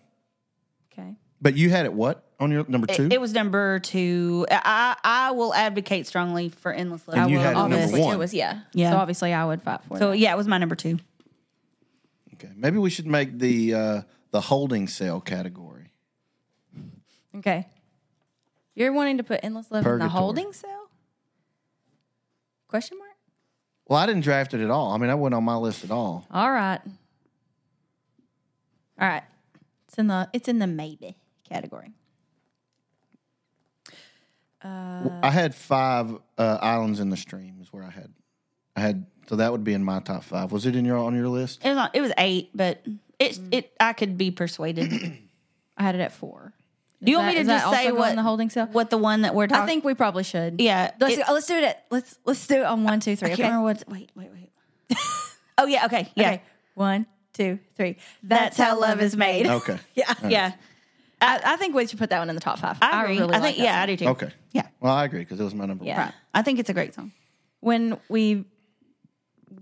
okay. but you had it what on your number two? it, it was number 2. I I will advocate strongly for endless love. And you well, had it number obviously one. It was yeah. Yeah. So obviously I would fight for it. so it. yeah, it was my number 2. okay, maybe we should make the uh, the holding cell category. Okay. You're wanting to put endless love in the holding cell? Question mark. Well, I didn't draft it at all. I mean, I wasn't on my list at all. All right. All right. It's in the it's in the maybe category. I had five uh, islands in the stream. Is where I had. I had so that would be in my top five. Was it in your on your list? It was on, it was 8, but it it I could be persuaded. I had it at four. Do you Is want me to just say going what the holding cell? What the one that we're talking? I think we probably should. Yeah, Let's, it- let's do it. At, let's let's do it on one, two, three. I Okay. can't remember what's. Wait, wait, wait. oh yeah, okay, yeah. Okay. One, two, three. That's how love is made. Okay. Yeah. Yeah, I, I think we should put that one in the top five. I agree. I, really like think that yeah, song. I do too. Okay. Yeah, Well, I agree because it was my number Yeah. one. right. I think it's a great song. when we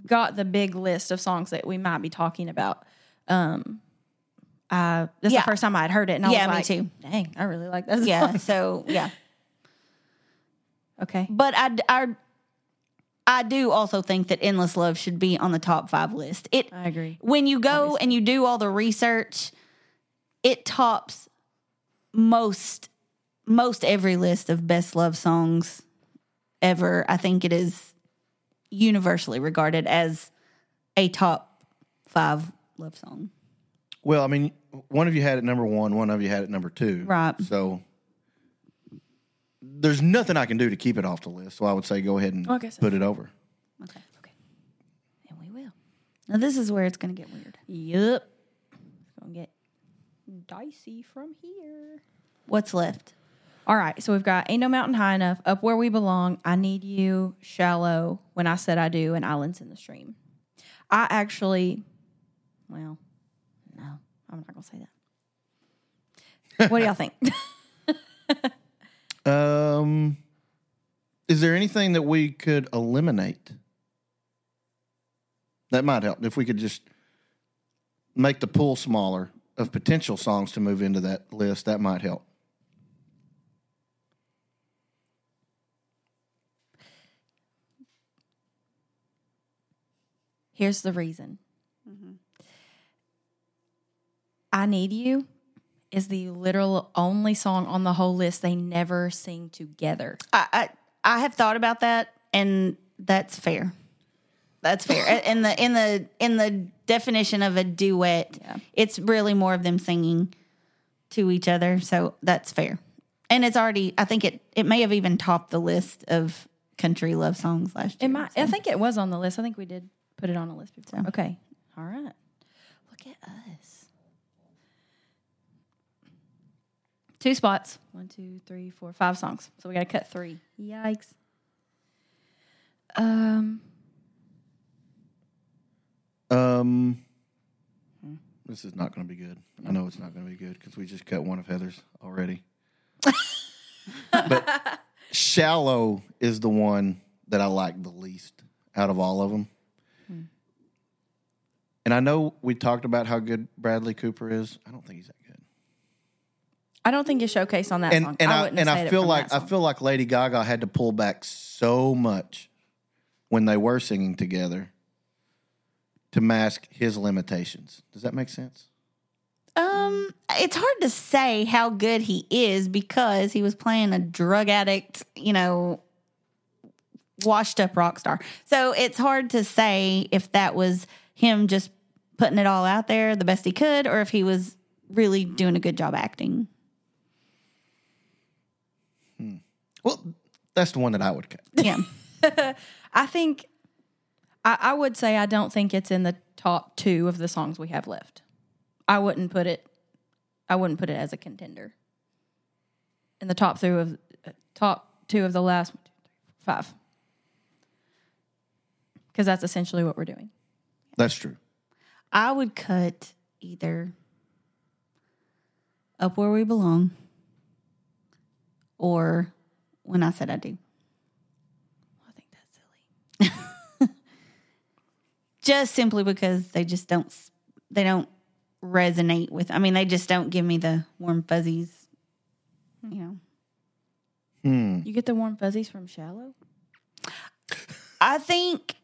got the big list of songs that we might be talking about, um, uh, this is Yeah. the first time I'd heard it, and I Yeah, was me like, too. "Dang, I really like that." Yeah, song." so yeah, Okay. But I, I, I do also think that Endless Love should be on the top five list. It I agree. when you go and you do all the research, it tops most most every list of best love songs ever. I think it is universally regarded as a top five love song. Well, I mean, one of you had it number one, one of you had it number two. Right. So there's nothing I can do to keep it off the list. So I would say go ahead and oh, Okay, so- put it over. Okay. Okay. And we will. Now this is where it's going to get weird. Yep. It's gonna get dicey from here. What's left? All right, so we've got Ain't No Mountain High Enough, Up Where We Belong, I Need You, Shallow, When I Said I Do, and Islands in the Stream. I actually, well, no, I'm not going to say that. What do y'all think? Um, is there anything that we could eliminate? That might help if we could just make the pool smaller of potential songs to move into that list. That might help. Here's the reason mm-hmm. I Need You is the literal only song on the whole list they never sing together. I, I I have thought about that, and that's fair. That's fair. in the in the in the definition of a duet, it's really more of them singing to each other. So that's fair. And it's already. I think it it may have even topped the list of country love songs last year. It might, I think it was on the list. I think we did put it on a list before. Okay. All right. Look at us. Two spots. One, two, three, four, five songs. So we got to cut three. Yikes. Um. Um, this is not going to be good. I know it's not going to be good because we just cut one of Heather's already. but shallow is the one that I like the least out of all of them. And I know we talked about how good Bradley Cooper is. I don't think he's that good. I don't think you showcase on that And song. and I, wouldn't and I feel like I feel like Lady Gaga had to pull back so much when they were singing together to mask his limitations. Does that make sense? Um, it's hard to say how good he is because he was playing a drug addict, you know, washed up rock star. So it's hard to say if that was him just putting it all out there the best he could or if he was really doing a good job acting. Well, that's the one that I would cut. Yeah. I think I, I would say I don't think it's in the top two of the songs we have left. I wouldn't put it. I wouldn't put it as a contender. In the top two of top two of the last one, two, three, five, because that's essentially what we're doing. That's true. I would cut either Up Where We Belong or When I Said I Do. I think that's silly. Just simply because they just don't they don't resonate with i mean they just don't give me the warm fuzzies you know. Hmm. You get the warm fuzzies from Shallow. i think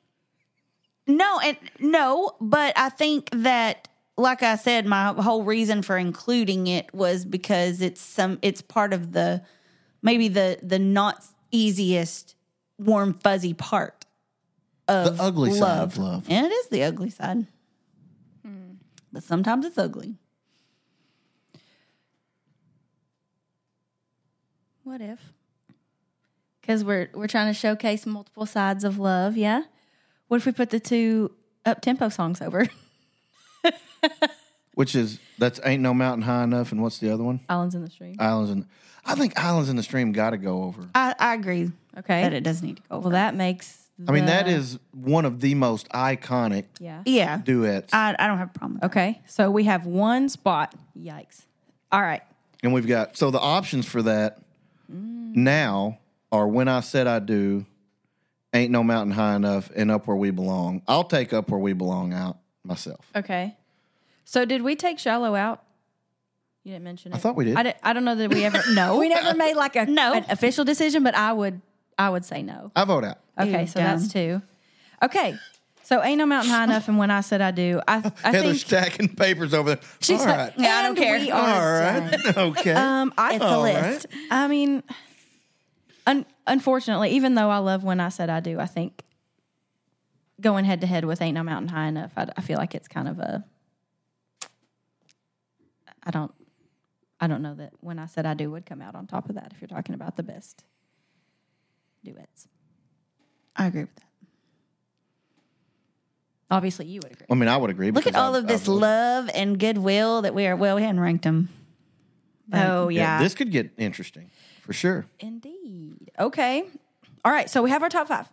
no and no but i think that like i said my whole reason for including it was because it's some it's part of the maybe the the not easiest warm fuzzy part of The ugly side of love. And it is the ugly side. Hmm. But sometimes it's ugly. What if? Because we're we're trying to showcase multiple sides of love. Yeah. What if we put the two up tempo songs over Which is that's ain't no mountain high enough. And what's the other one? Islands in the Stream? Islands in. I think Islands in the Stream got to go over. I, I agree Okay. that it does need to go. Over. Well, that makes. I mean, that is one of the most iconic Yeah. yeah, duets. I, I don't have a problem. With that. Okay. So we have one spot. Yikes. All right. And we've got so the options for that now are when I said I do, ain't no mountain high enough, and up where we belong. I'll take up where we belong out myself. Okay. So did we take Shallow out? You didn't mention it. I thought we did. I, di- I don't know that we ever. no, we never made like a No. an official decision, but I would I would say no. I vote out. Okay, Ew, so that's two. Okay, so ain't no mountain high enough. And when I said I do, I I Heather's think stacking papers over there. she's All like. Yeah, I don't care." we All are right. okay. Um, I It's a All list. I mean, un- unfortunately, even though I love when I said I do, I think going head to head with Ain't No Mountain High Enough, I, I feel like it's kind of a. I don't, I don't know that when I said I do would come out on top of that. If you're talking about the best duets, I agree with that. obviously you would agree. I mean, I would agree. Look at all I- of this I voted. love and goodwill that we are. Well, we hadn't ranked them. Oh Yeah, yeah, this could get interesting for sure. Indeed. Okay. All right. So we have our top five.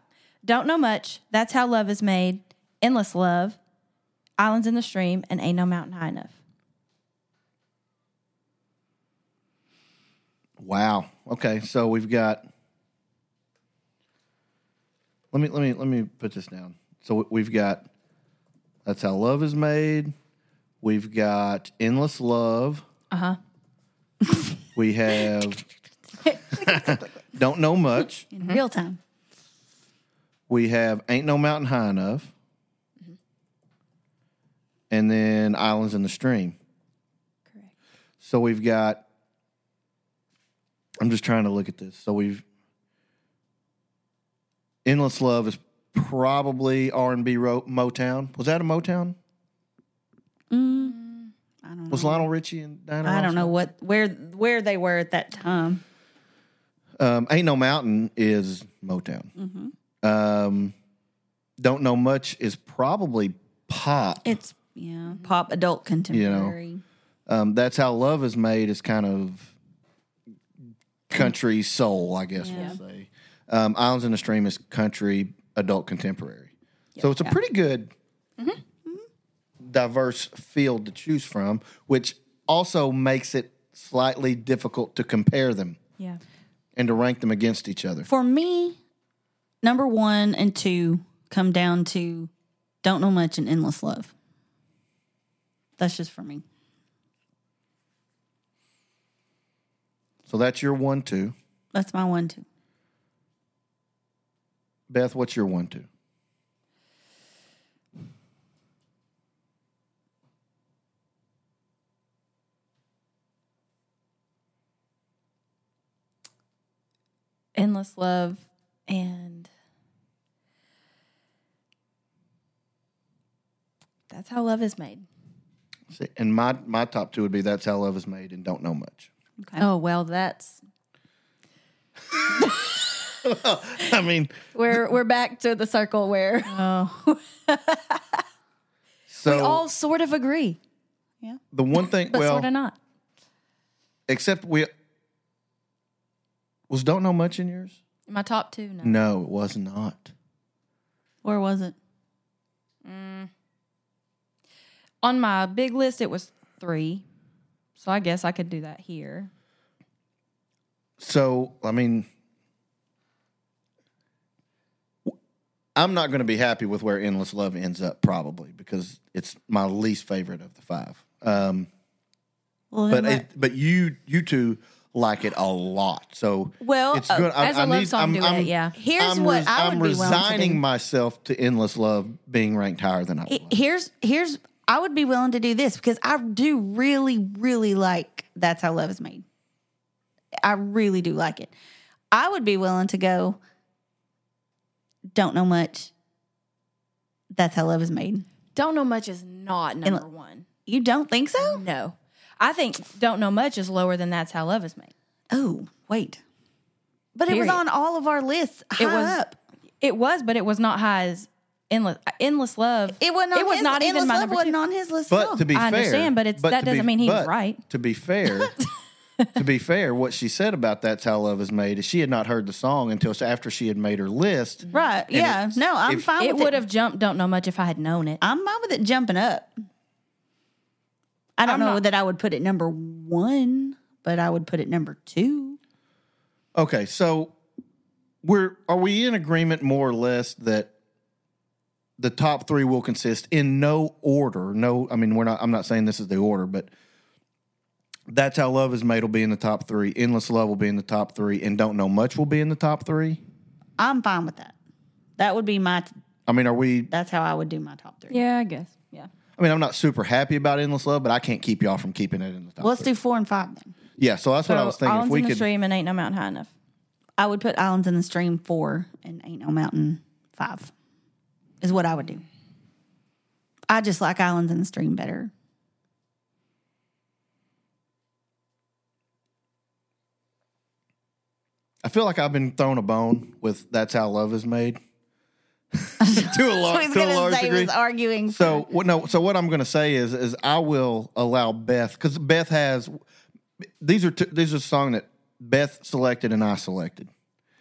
Don't know much. That's how love is made. Endless love. Islands in the stream and ain't no mountain high enough. Wow. Okay, so we've got. Let me let me let me put this down. So we've got. That's how love is made. We've got endless love. Uh huh. we have. don't know much. in real time. We have ain't no mountain high enough. And then islands in the stream. Correct. So we've got. I'm just trying to look at this. So we've. Endless Love is probably R and B Motown. Was that a Motown? I don't know. Was Lionel Richie and Diana? I Ross don't know what where where they were at that time. Um, Ain't No Mountain is Motown. Mm-hmm. Um, don't know much is probably pop. It's yeah, pop adult contemporary. Um, That's how love is made is kind of country soul, I guess we'll say. Um, Islands in the Stream is country adult contemporary. So it's a pretty good, diverse field to choose from, which also makes it slightly difficult to compare them Yeah. and to rank them against each other. For me, number one and two come down to don't know much and endless love. That's just for me. So that's your one, two. That's my one two. Beth, what's your one, two? Endless love and that's how love is made. See, And my, my top two would be That's How Love is Made and Don't Know Much. Oh well, that's I mean, we're we're back to the circle where so we all sort of agree, Yeah. the one thing, but well, sort of not. except we was don't know much in yours. My top two, no. No, it was not. Where was it? Mm. On my big list, it was three, so I guess I could do that here. So I mean, I'm not going to be happy with where Endless Love ends up, probably because it's my least favorite of the five. Um, Well, but it, but you you two like it a lot, so Well, it's uh, good. as a love song duet, yeah. Here's I'm what I I'm be willing to resigning do. myself to Endless Love being ranked higher than I here's here's I would be willing to do this because I do really really like that's how love is made. I really do like it. I would be willing to go. Don't know much. That's how love is made. Don't know much is not number one. You don't think so? No, I think don't know much is lower than that's how love is made. Oh wait, but it was Period. on all of our lists. High It was up. It was, but it was not high as endless. Uh, endless love. It wasn't. On It was his, not even Endless my Love number wasn't two. on his list. at all. But to be I fair, understand, but it's- that doesn't be- mean he was but right. To be fair, to be fair, what she said about that's how love is made is she had not heard the song until after she had made her list. right? Yeah. No, I'm if- fine. It with would have jumped. Don't know much if I had known it. I'm fine with it jumping up. I don't I'm know not- that I would put it number one, but I would put it number two. Okay, so we're are we in agreement more or less that the top three will consist in no order? No, I mean we're not. I'm not saying this is the order, but that's how love is made will be in the top three. Endless love will be in the top three, and don't know much will be in the top three. I'm fine with that. That would be my. I mean, are we? That's how I would do my top three. Yeah, I guess. Yeah. I mean, I'm not super happy about Endless Love, but I can't keep y'all from keeping it in the top. Well, let's three. do four and five then. Yeah, so that's what I was thinking. If Islands we in the could, Stream and Ain't No Mountain High Enough. I would put Islands in the Stream four and Ain't No Mountain five. Is what I would do. I just like Islands in the Stream better. I feel like I've been thrown a bone with "That's How Love Is Made" to a, I was to a large degree. was arguing. So what? No. So what I'm going to say is, is I will allow Beth because Beth has these are t- these are a song that Beth selected and I selected,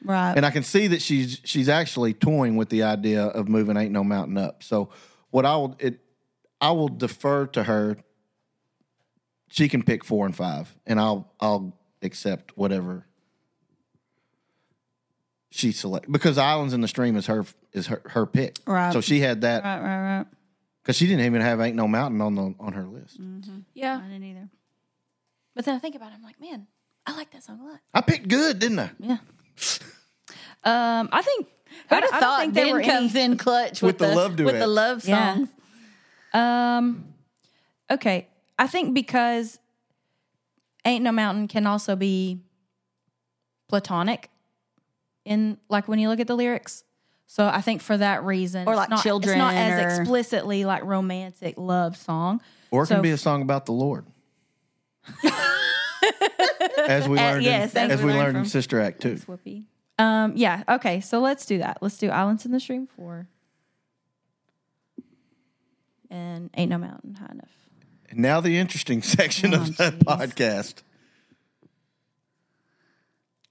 right. and I can see that she's she's actually toying with the idea of moving "Ain't No Mountain Up." So what I will it I will defer to her. She can pick four and five, and I'll I'll accept whatever she select because Islands in the Stream is her is her her pick. Right. So she had that right, right, right. because she didn't even have "Ain't No Mountain" on the on her list. Yeah. I didn't either. But then I think about it, I'm like, man, I like that song a lot. I picked good, didn't I? Yeah. Um, I think I, Who'd have I don't thought think there Ben were comes any. in clutch With with, the love with the duets. love Yeah. songs? Um, okay, I think because "Ain't No Mountain" can also be platonic in like when you look at the lyrics. So I think for that reason, Or it's like not, children it's not as or- explicitly like romantic love song. Or it can be a song about the Lord. as we Uh, learned, yes, in, as as we we learned learned in Sister Act too. Whoopi. Um, yeah. Okay. So let's do that. Let's do Islands in the Stream four. And Ain't No Mountain High Enough. And now the interesting section Oh, of the jeez. podcast,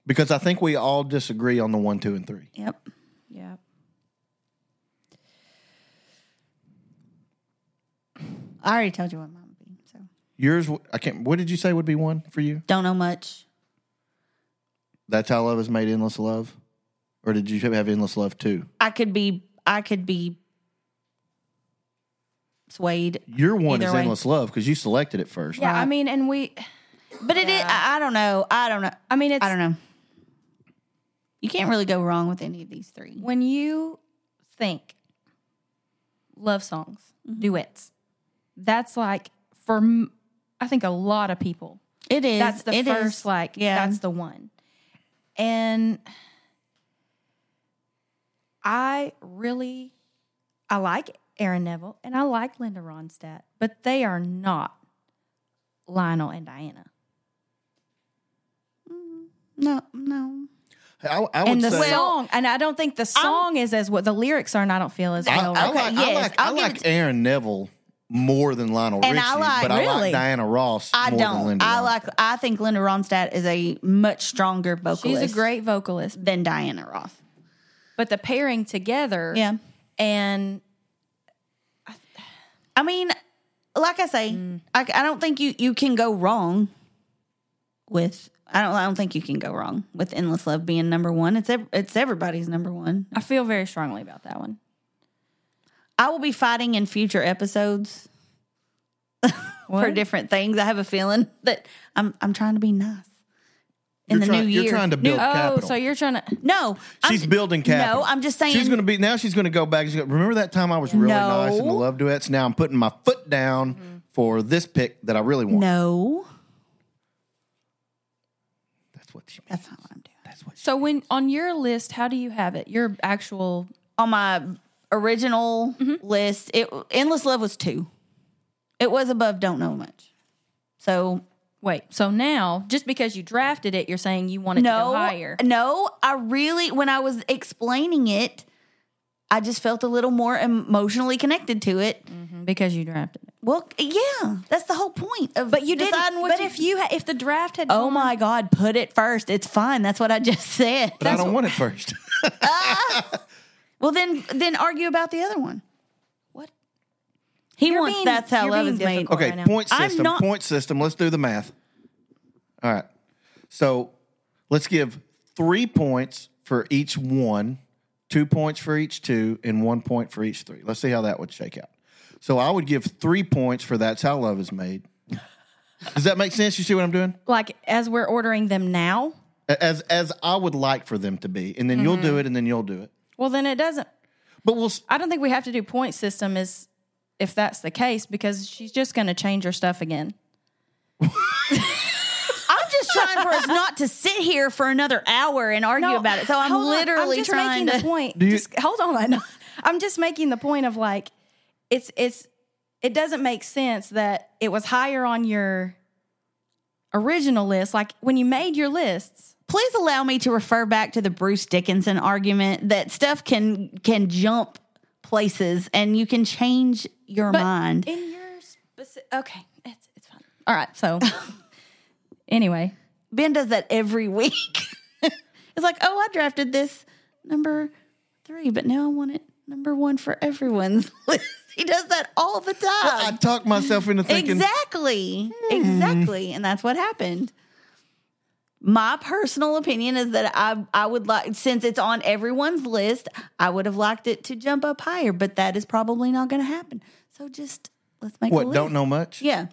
because I think we all disagree on the one, two, and three. Yep. Yeah. I already told you what mine would be. So Yours, I can't. What did you say would be one for you? don't know much. That's how love is made. Endless love, or did you have endless love too? I could be. I could be swayed. Your one Either is way. endless love because you selected it first. Yeah. I mean, and we, But it is. I, I don't know. I don't know. I mean, it's I don't know. You can't really go wrong with any of these three. when you think love songs, mm-hmm. duets, that's like for I think a lot of people. It is. That's the It first is. like Yeah. that's the one. And I really I like Aaron Neville and I like Linda Ronstadt, but they are not Lionel and Diana. Mm, no. No. I, I would And the say song, and I don't think the song is as what the lyrics are, and I don't feel as I, well. I Okay, like, I like, I I'll give like it to- Aaron Neville more than Lionel And Richie, I like- but I Really? like Diana Ross I more than don't. Linda. I Ronstadt. like. I think Linda Ronstadt is a much stronger vocalist. She's a great vocalist, than Diana Ross. but the pairing together, Yeah. and I mean, like I say, I, I don't think you you can go wrong with. I don't. I don't think you can go wrong with "Endless Love" being number one. It's ev- it's everybody's number one. I feel very strongly about that one. I will be fighting in future episodes for different things. I have a feeling that I'm I'm trying to be nice in You're the trying- new you're trying to New- build Oh, so you're trying to? no, She's I'm, building capital. No, I'm just saying. She's going to be now. She's going to go back. She's gonna, remember that time I was really No. nice in the love duets. Now I'm putting my foot down for this pick that I really want. no. That's what she. That's not what I'm doing. That's what. She, So when on your list, how do you have it? Your actual on my original mm-hmm. list, it endless love was two. It was above don't know much. So wait. So now, just because you drafted it, you're saying you want it to no, go higher. no, I really when I was explaining it, I just felt a little more emotionally connected to it. Mm-hmm. because you drafted it. Well, yeah, that's the whole point of But you didn't. deciding what But you- if you ha- if the draft had oh gone- my god, put it first. It's fine. That's what I just said. but I don't want it first. Ah. Well, then then argue about the other one. What he You're wants? being- that's how you're love is made. okay, right point I'm system. not- point system. Let's do the math. All right. So let's give three points for each one, two points for each two, and one point for each three. Let's see how that would shake out. So I would give three points for that's how love is made. Does that make sense? You see what I'm doing? like as we're ordering them now. as as I would like for them to be, and then you'll Mm-hmm. do it, and then you'll do it. Well, then it doesn't. But we'll. I don't think we have to do point system is if that's the case because she's just going to change her stuff again. I'm just trying for us not to sit here for another hour and argue about it. So I'm literally I'm just trying making to. the point. you- just hold on. I'm just making the point of like it's it's it doesn't make sense that it was higher on your original list. Like when you made your lists, Please allow me to refer back to the Bruce Dickinson argument that stuff can can jump places and you can change your but mind. in your specific. Okay, it's it's fine. All right. So anyway, Ben does that every week. it's like, oh, I drafted this number three, but now I want it number one for everyone's list. He does that all the time. I talked myself into thinking. Exactly. Exactly. And that's what happened. My personal opinion is that I I would like since it's on everyone's list, I would have liked it to jump up higher, but that is probably not going to happen. So just let's make a What? Don't know much. Yeah.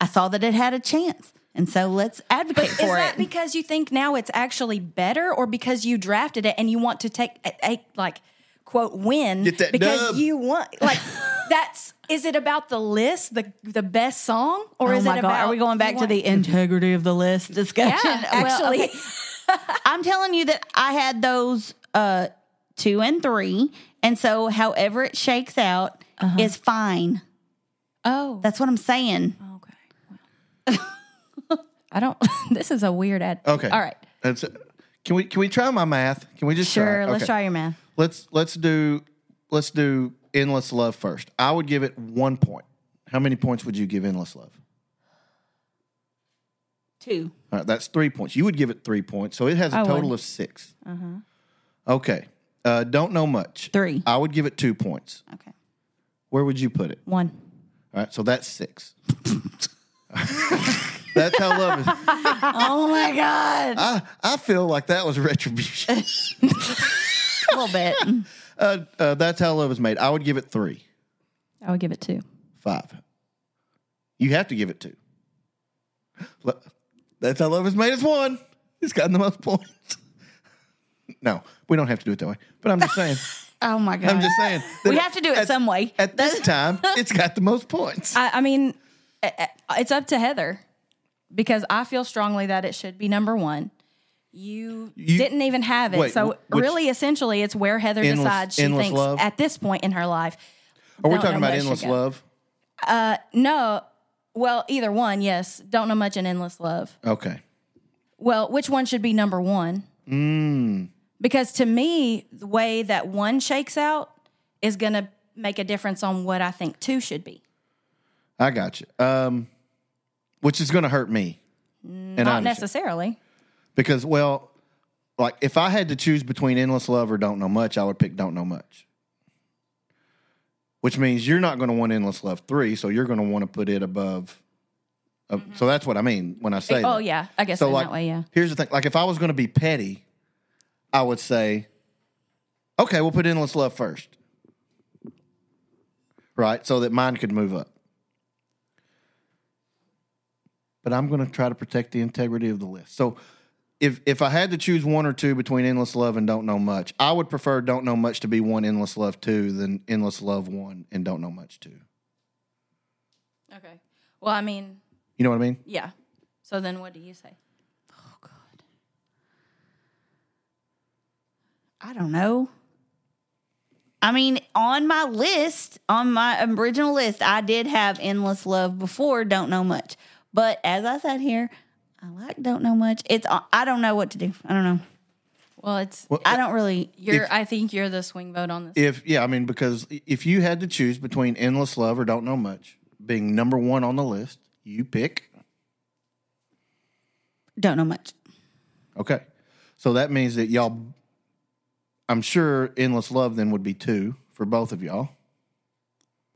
I saw that it had a chance, and so let's advocate is for that it. because you think now it's actually better, or because you drafted it and you want to take a, a like quote win Get that because dub. you want like that's is it about the list the the best song or oh is my it God. about Are we going back you to the integrity of the list discussion? yeah Well, actually okay. I'm telling you that I had those uh, two and three, and so however it shakes out is fine. oh That's what I'm saying. okay well. I don't this is a weird ad Okay. all right That's, can we can we try my math? Can we just sure try? it? let's Okay. try your math Let's let's do let's do endless love first. I would give it one point. How many points would you give endless love? Two. All right, that's three points. You would give it three points, so it has a I would. total of 6 Okay. Uh, don't know much. Three. I would give it two points. Okay. Where would you put it? one All right, so that's six. that's how love is. Oh my God. I, I feel like that was retribution. A little bit. uh, uh, that's how love is made. I would give it three, I would give it two five. You have to give it two. Lo- That's how love is made. Is one. He's gotten the most points. No, we don't have to do it that way. But I'm just saying. Oh my God. I'm just saying. that We have to do it at- some way. At this time, it's got the most points. I, I mean, it's up to Heather because I feel strongly that it should be number one. You, You- didn't even have it, wait, so which- really, essentially, it's where Heather Endless- decides she thinks Love? at this point in her life. Are we talking about endless love? No, well, either one, yes. Don't know much in endless love. Okay. Well, which one should be number one? Mm. Because to me, the way that one shakes out is going to make a difference on what I think two should be. I got you. Um, which is going to hurt me. And Not necessarily. Because, well, like if I had to choose between endless love or don't know much, I would pick don't know much. Which means you're not going to want endless love three, so you're going to want to put it above. Uh, So that's what I mean when I say. Oh that. yeah, I guess So like, that way, yeah. here's the thing: like if I was going to be petty, I would say, okay, we'll put endless love first, right? So that mine could move up. But I'm going to try to protect the integrity of the list. So if if I had to choose one or two between endless love and don't know much, I would prefer don't know much to be one endless love two than endless love one and don't know much two. Okay. Well, I mean, You know what I mean? yeah. So then, what do you say? Oh God, I don't know. I mean, on my list, on my original list, I did have endless love before. Don't know much, but as I sat here, I like don't know much. It's uh, I don't know what to do. I don't know. Well, it's Well, I don't really. you're. if- I think you're the swing vote on this. If yeah, I mean because if you had to choose between endless love or don't know much being number one on the list, you pick. Don't know much. Okay, so that means that y'all. I'm sure endless love then would be two for both of y'all,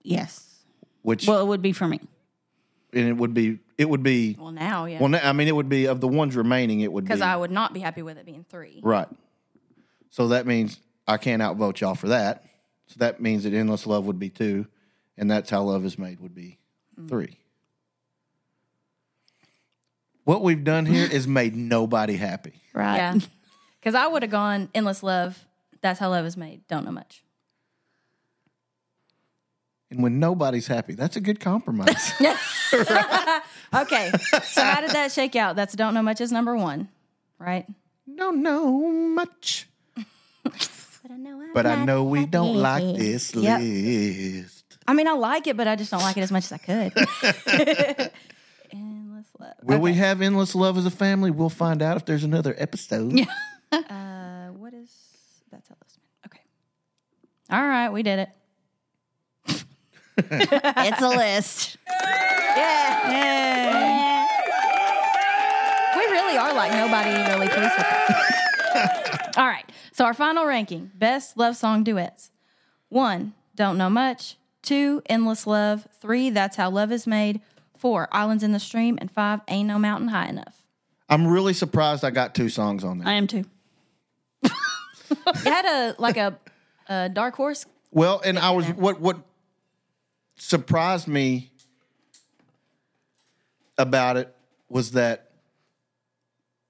Yes. which Well, it would be for me. and it would be it would be well, now, yeah, well. na- I mean, it would be of the ones remaining. It would be because I would not be happy with it being three. right. So that means I can't outvote y'all for that. So that means that endless love would be two, and that's how love is made would be mm. three. what we've done here is made nobody happy. Right. Yeah. Because I would have gone endless love. That's how love is made. Don't know much. And when nobody's happy, that's a good compromise. Okay. so how did that shake out? That's don't know much is number one, right? Don't know much. But I know But I know we don't like this Yep. list. I mean, I like it, but I just don't like it as much as I could. endless love. Will we have endless love as a family? We'll find out if there's another episode. Uh, what is that's how love. Okay. All right, we did it. It's a list. Yeah. We really are like nobody really pleased with it. All right. So our final ranking: best love song duets. One, don't know much. Two, endless love. Three, that's how love is made. Four, islands in the stream, and five, ain't no mountain high enough. I'm really surprised I got two songs on there. I am too. It had a like a, a dark horse. Well, and I was what what surprised me about it was that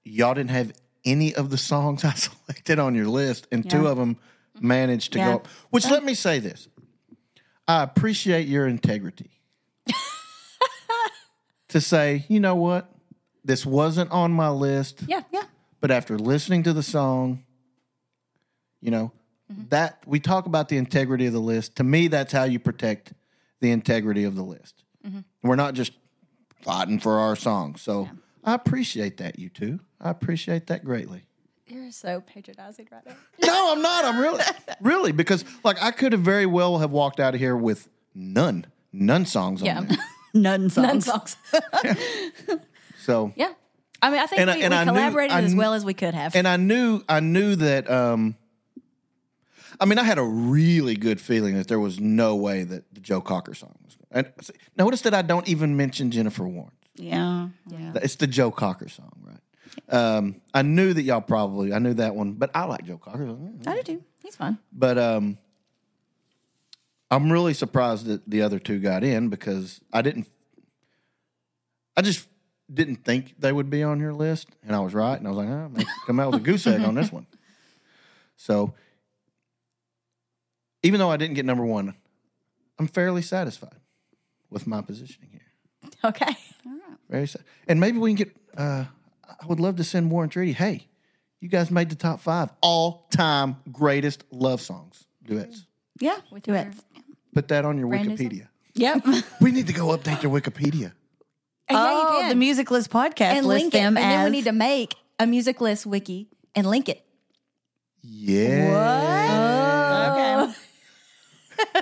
y'all didn't have any of the songs I selected on your list, and two of them managed to Yeah. go up. Which let me say this: I appreciate your integrity to say, you know what, this wasn't on my list, Yeah, yeah. but after listening to the song, you know, mm-hmm. that we talk about the integrity of the list. To me, that's how you protect the integrity of the list. We're not just fighting for our song. So I appreciate that, you two. I appreciate that greatly. You're so patronizing right now. No, I'm not. I'm really, really, because like I could have very well have walked out of here with none, none songs Yeah. on there. None songs. None songs. So yeah. I mean, I think And I- we, and we I knew- collaborated I as well as we could have. and I knew I knew that um I mean I had a really good feeling that there was no way that the Joe Cocker song was and see, notice that I don't even mention Jennifer Warnes. Yeah. yeah. It's the Joe Cocker song, right? Um I knew that y'all probably I knew that one, but I like Joe Cocker. I do too. He's fun. But um I'm really surprised that the other two got in because I didn't I just didn't think they would be on your list, and I was right, and I was like, oh, maybe come out with a goose egg on this one. So, even though I didn't get number one, I'm fairly satisfied with my positioning here. Okay. All right. Very sad. And maybe we can get. Uh, I would love to send War and Treaty. Hey, you guys made the top five all time greatest love songs duets. Yeah. with Duets. Put that on your Brand new Wikipedia. Yep. We need to go update their Wikipedia. oh, the Music List podcast and lists link it. them And as then we need to make a music list wiki and link it. Yeah.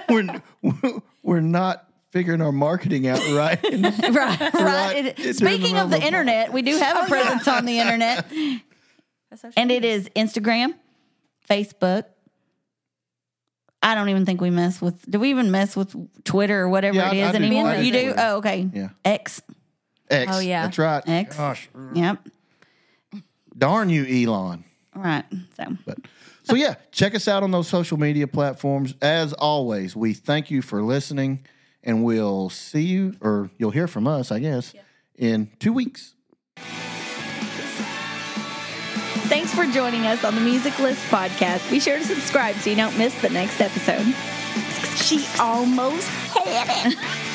Okay. We're we're not figuring our marketing out right. right. Right. Right. It- speaking of the middle internet, we do have a oh, presence on the internet. And it is Instagram, Facebook. I don't even think we mess with. Do we even mess with Twitter or whatever Yeah, it I- I anymore? Do you do? Oh, okay. Yeah. X. X. Oh, yeah. That's right. X. Gosh. Yep. Darn you, Elon. Right. So But so yeah, check us out on those social media platforms. As always, we thank you for listening, and we'll see you, or you'll hear from us, I guess, in two weeks. thanks for joining us on the Music List podcast. Be sure to subscribe so you don't miss the next episode. She almost had it.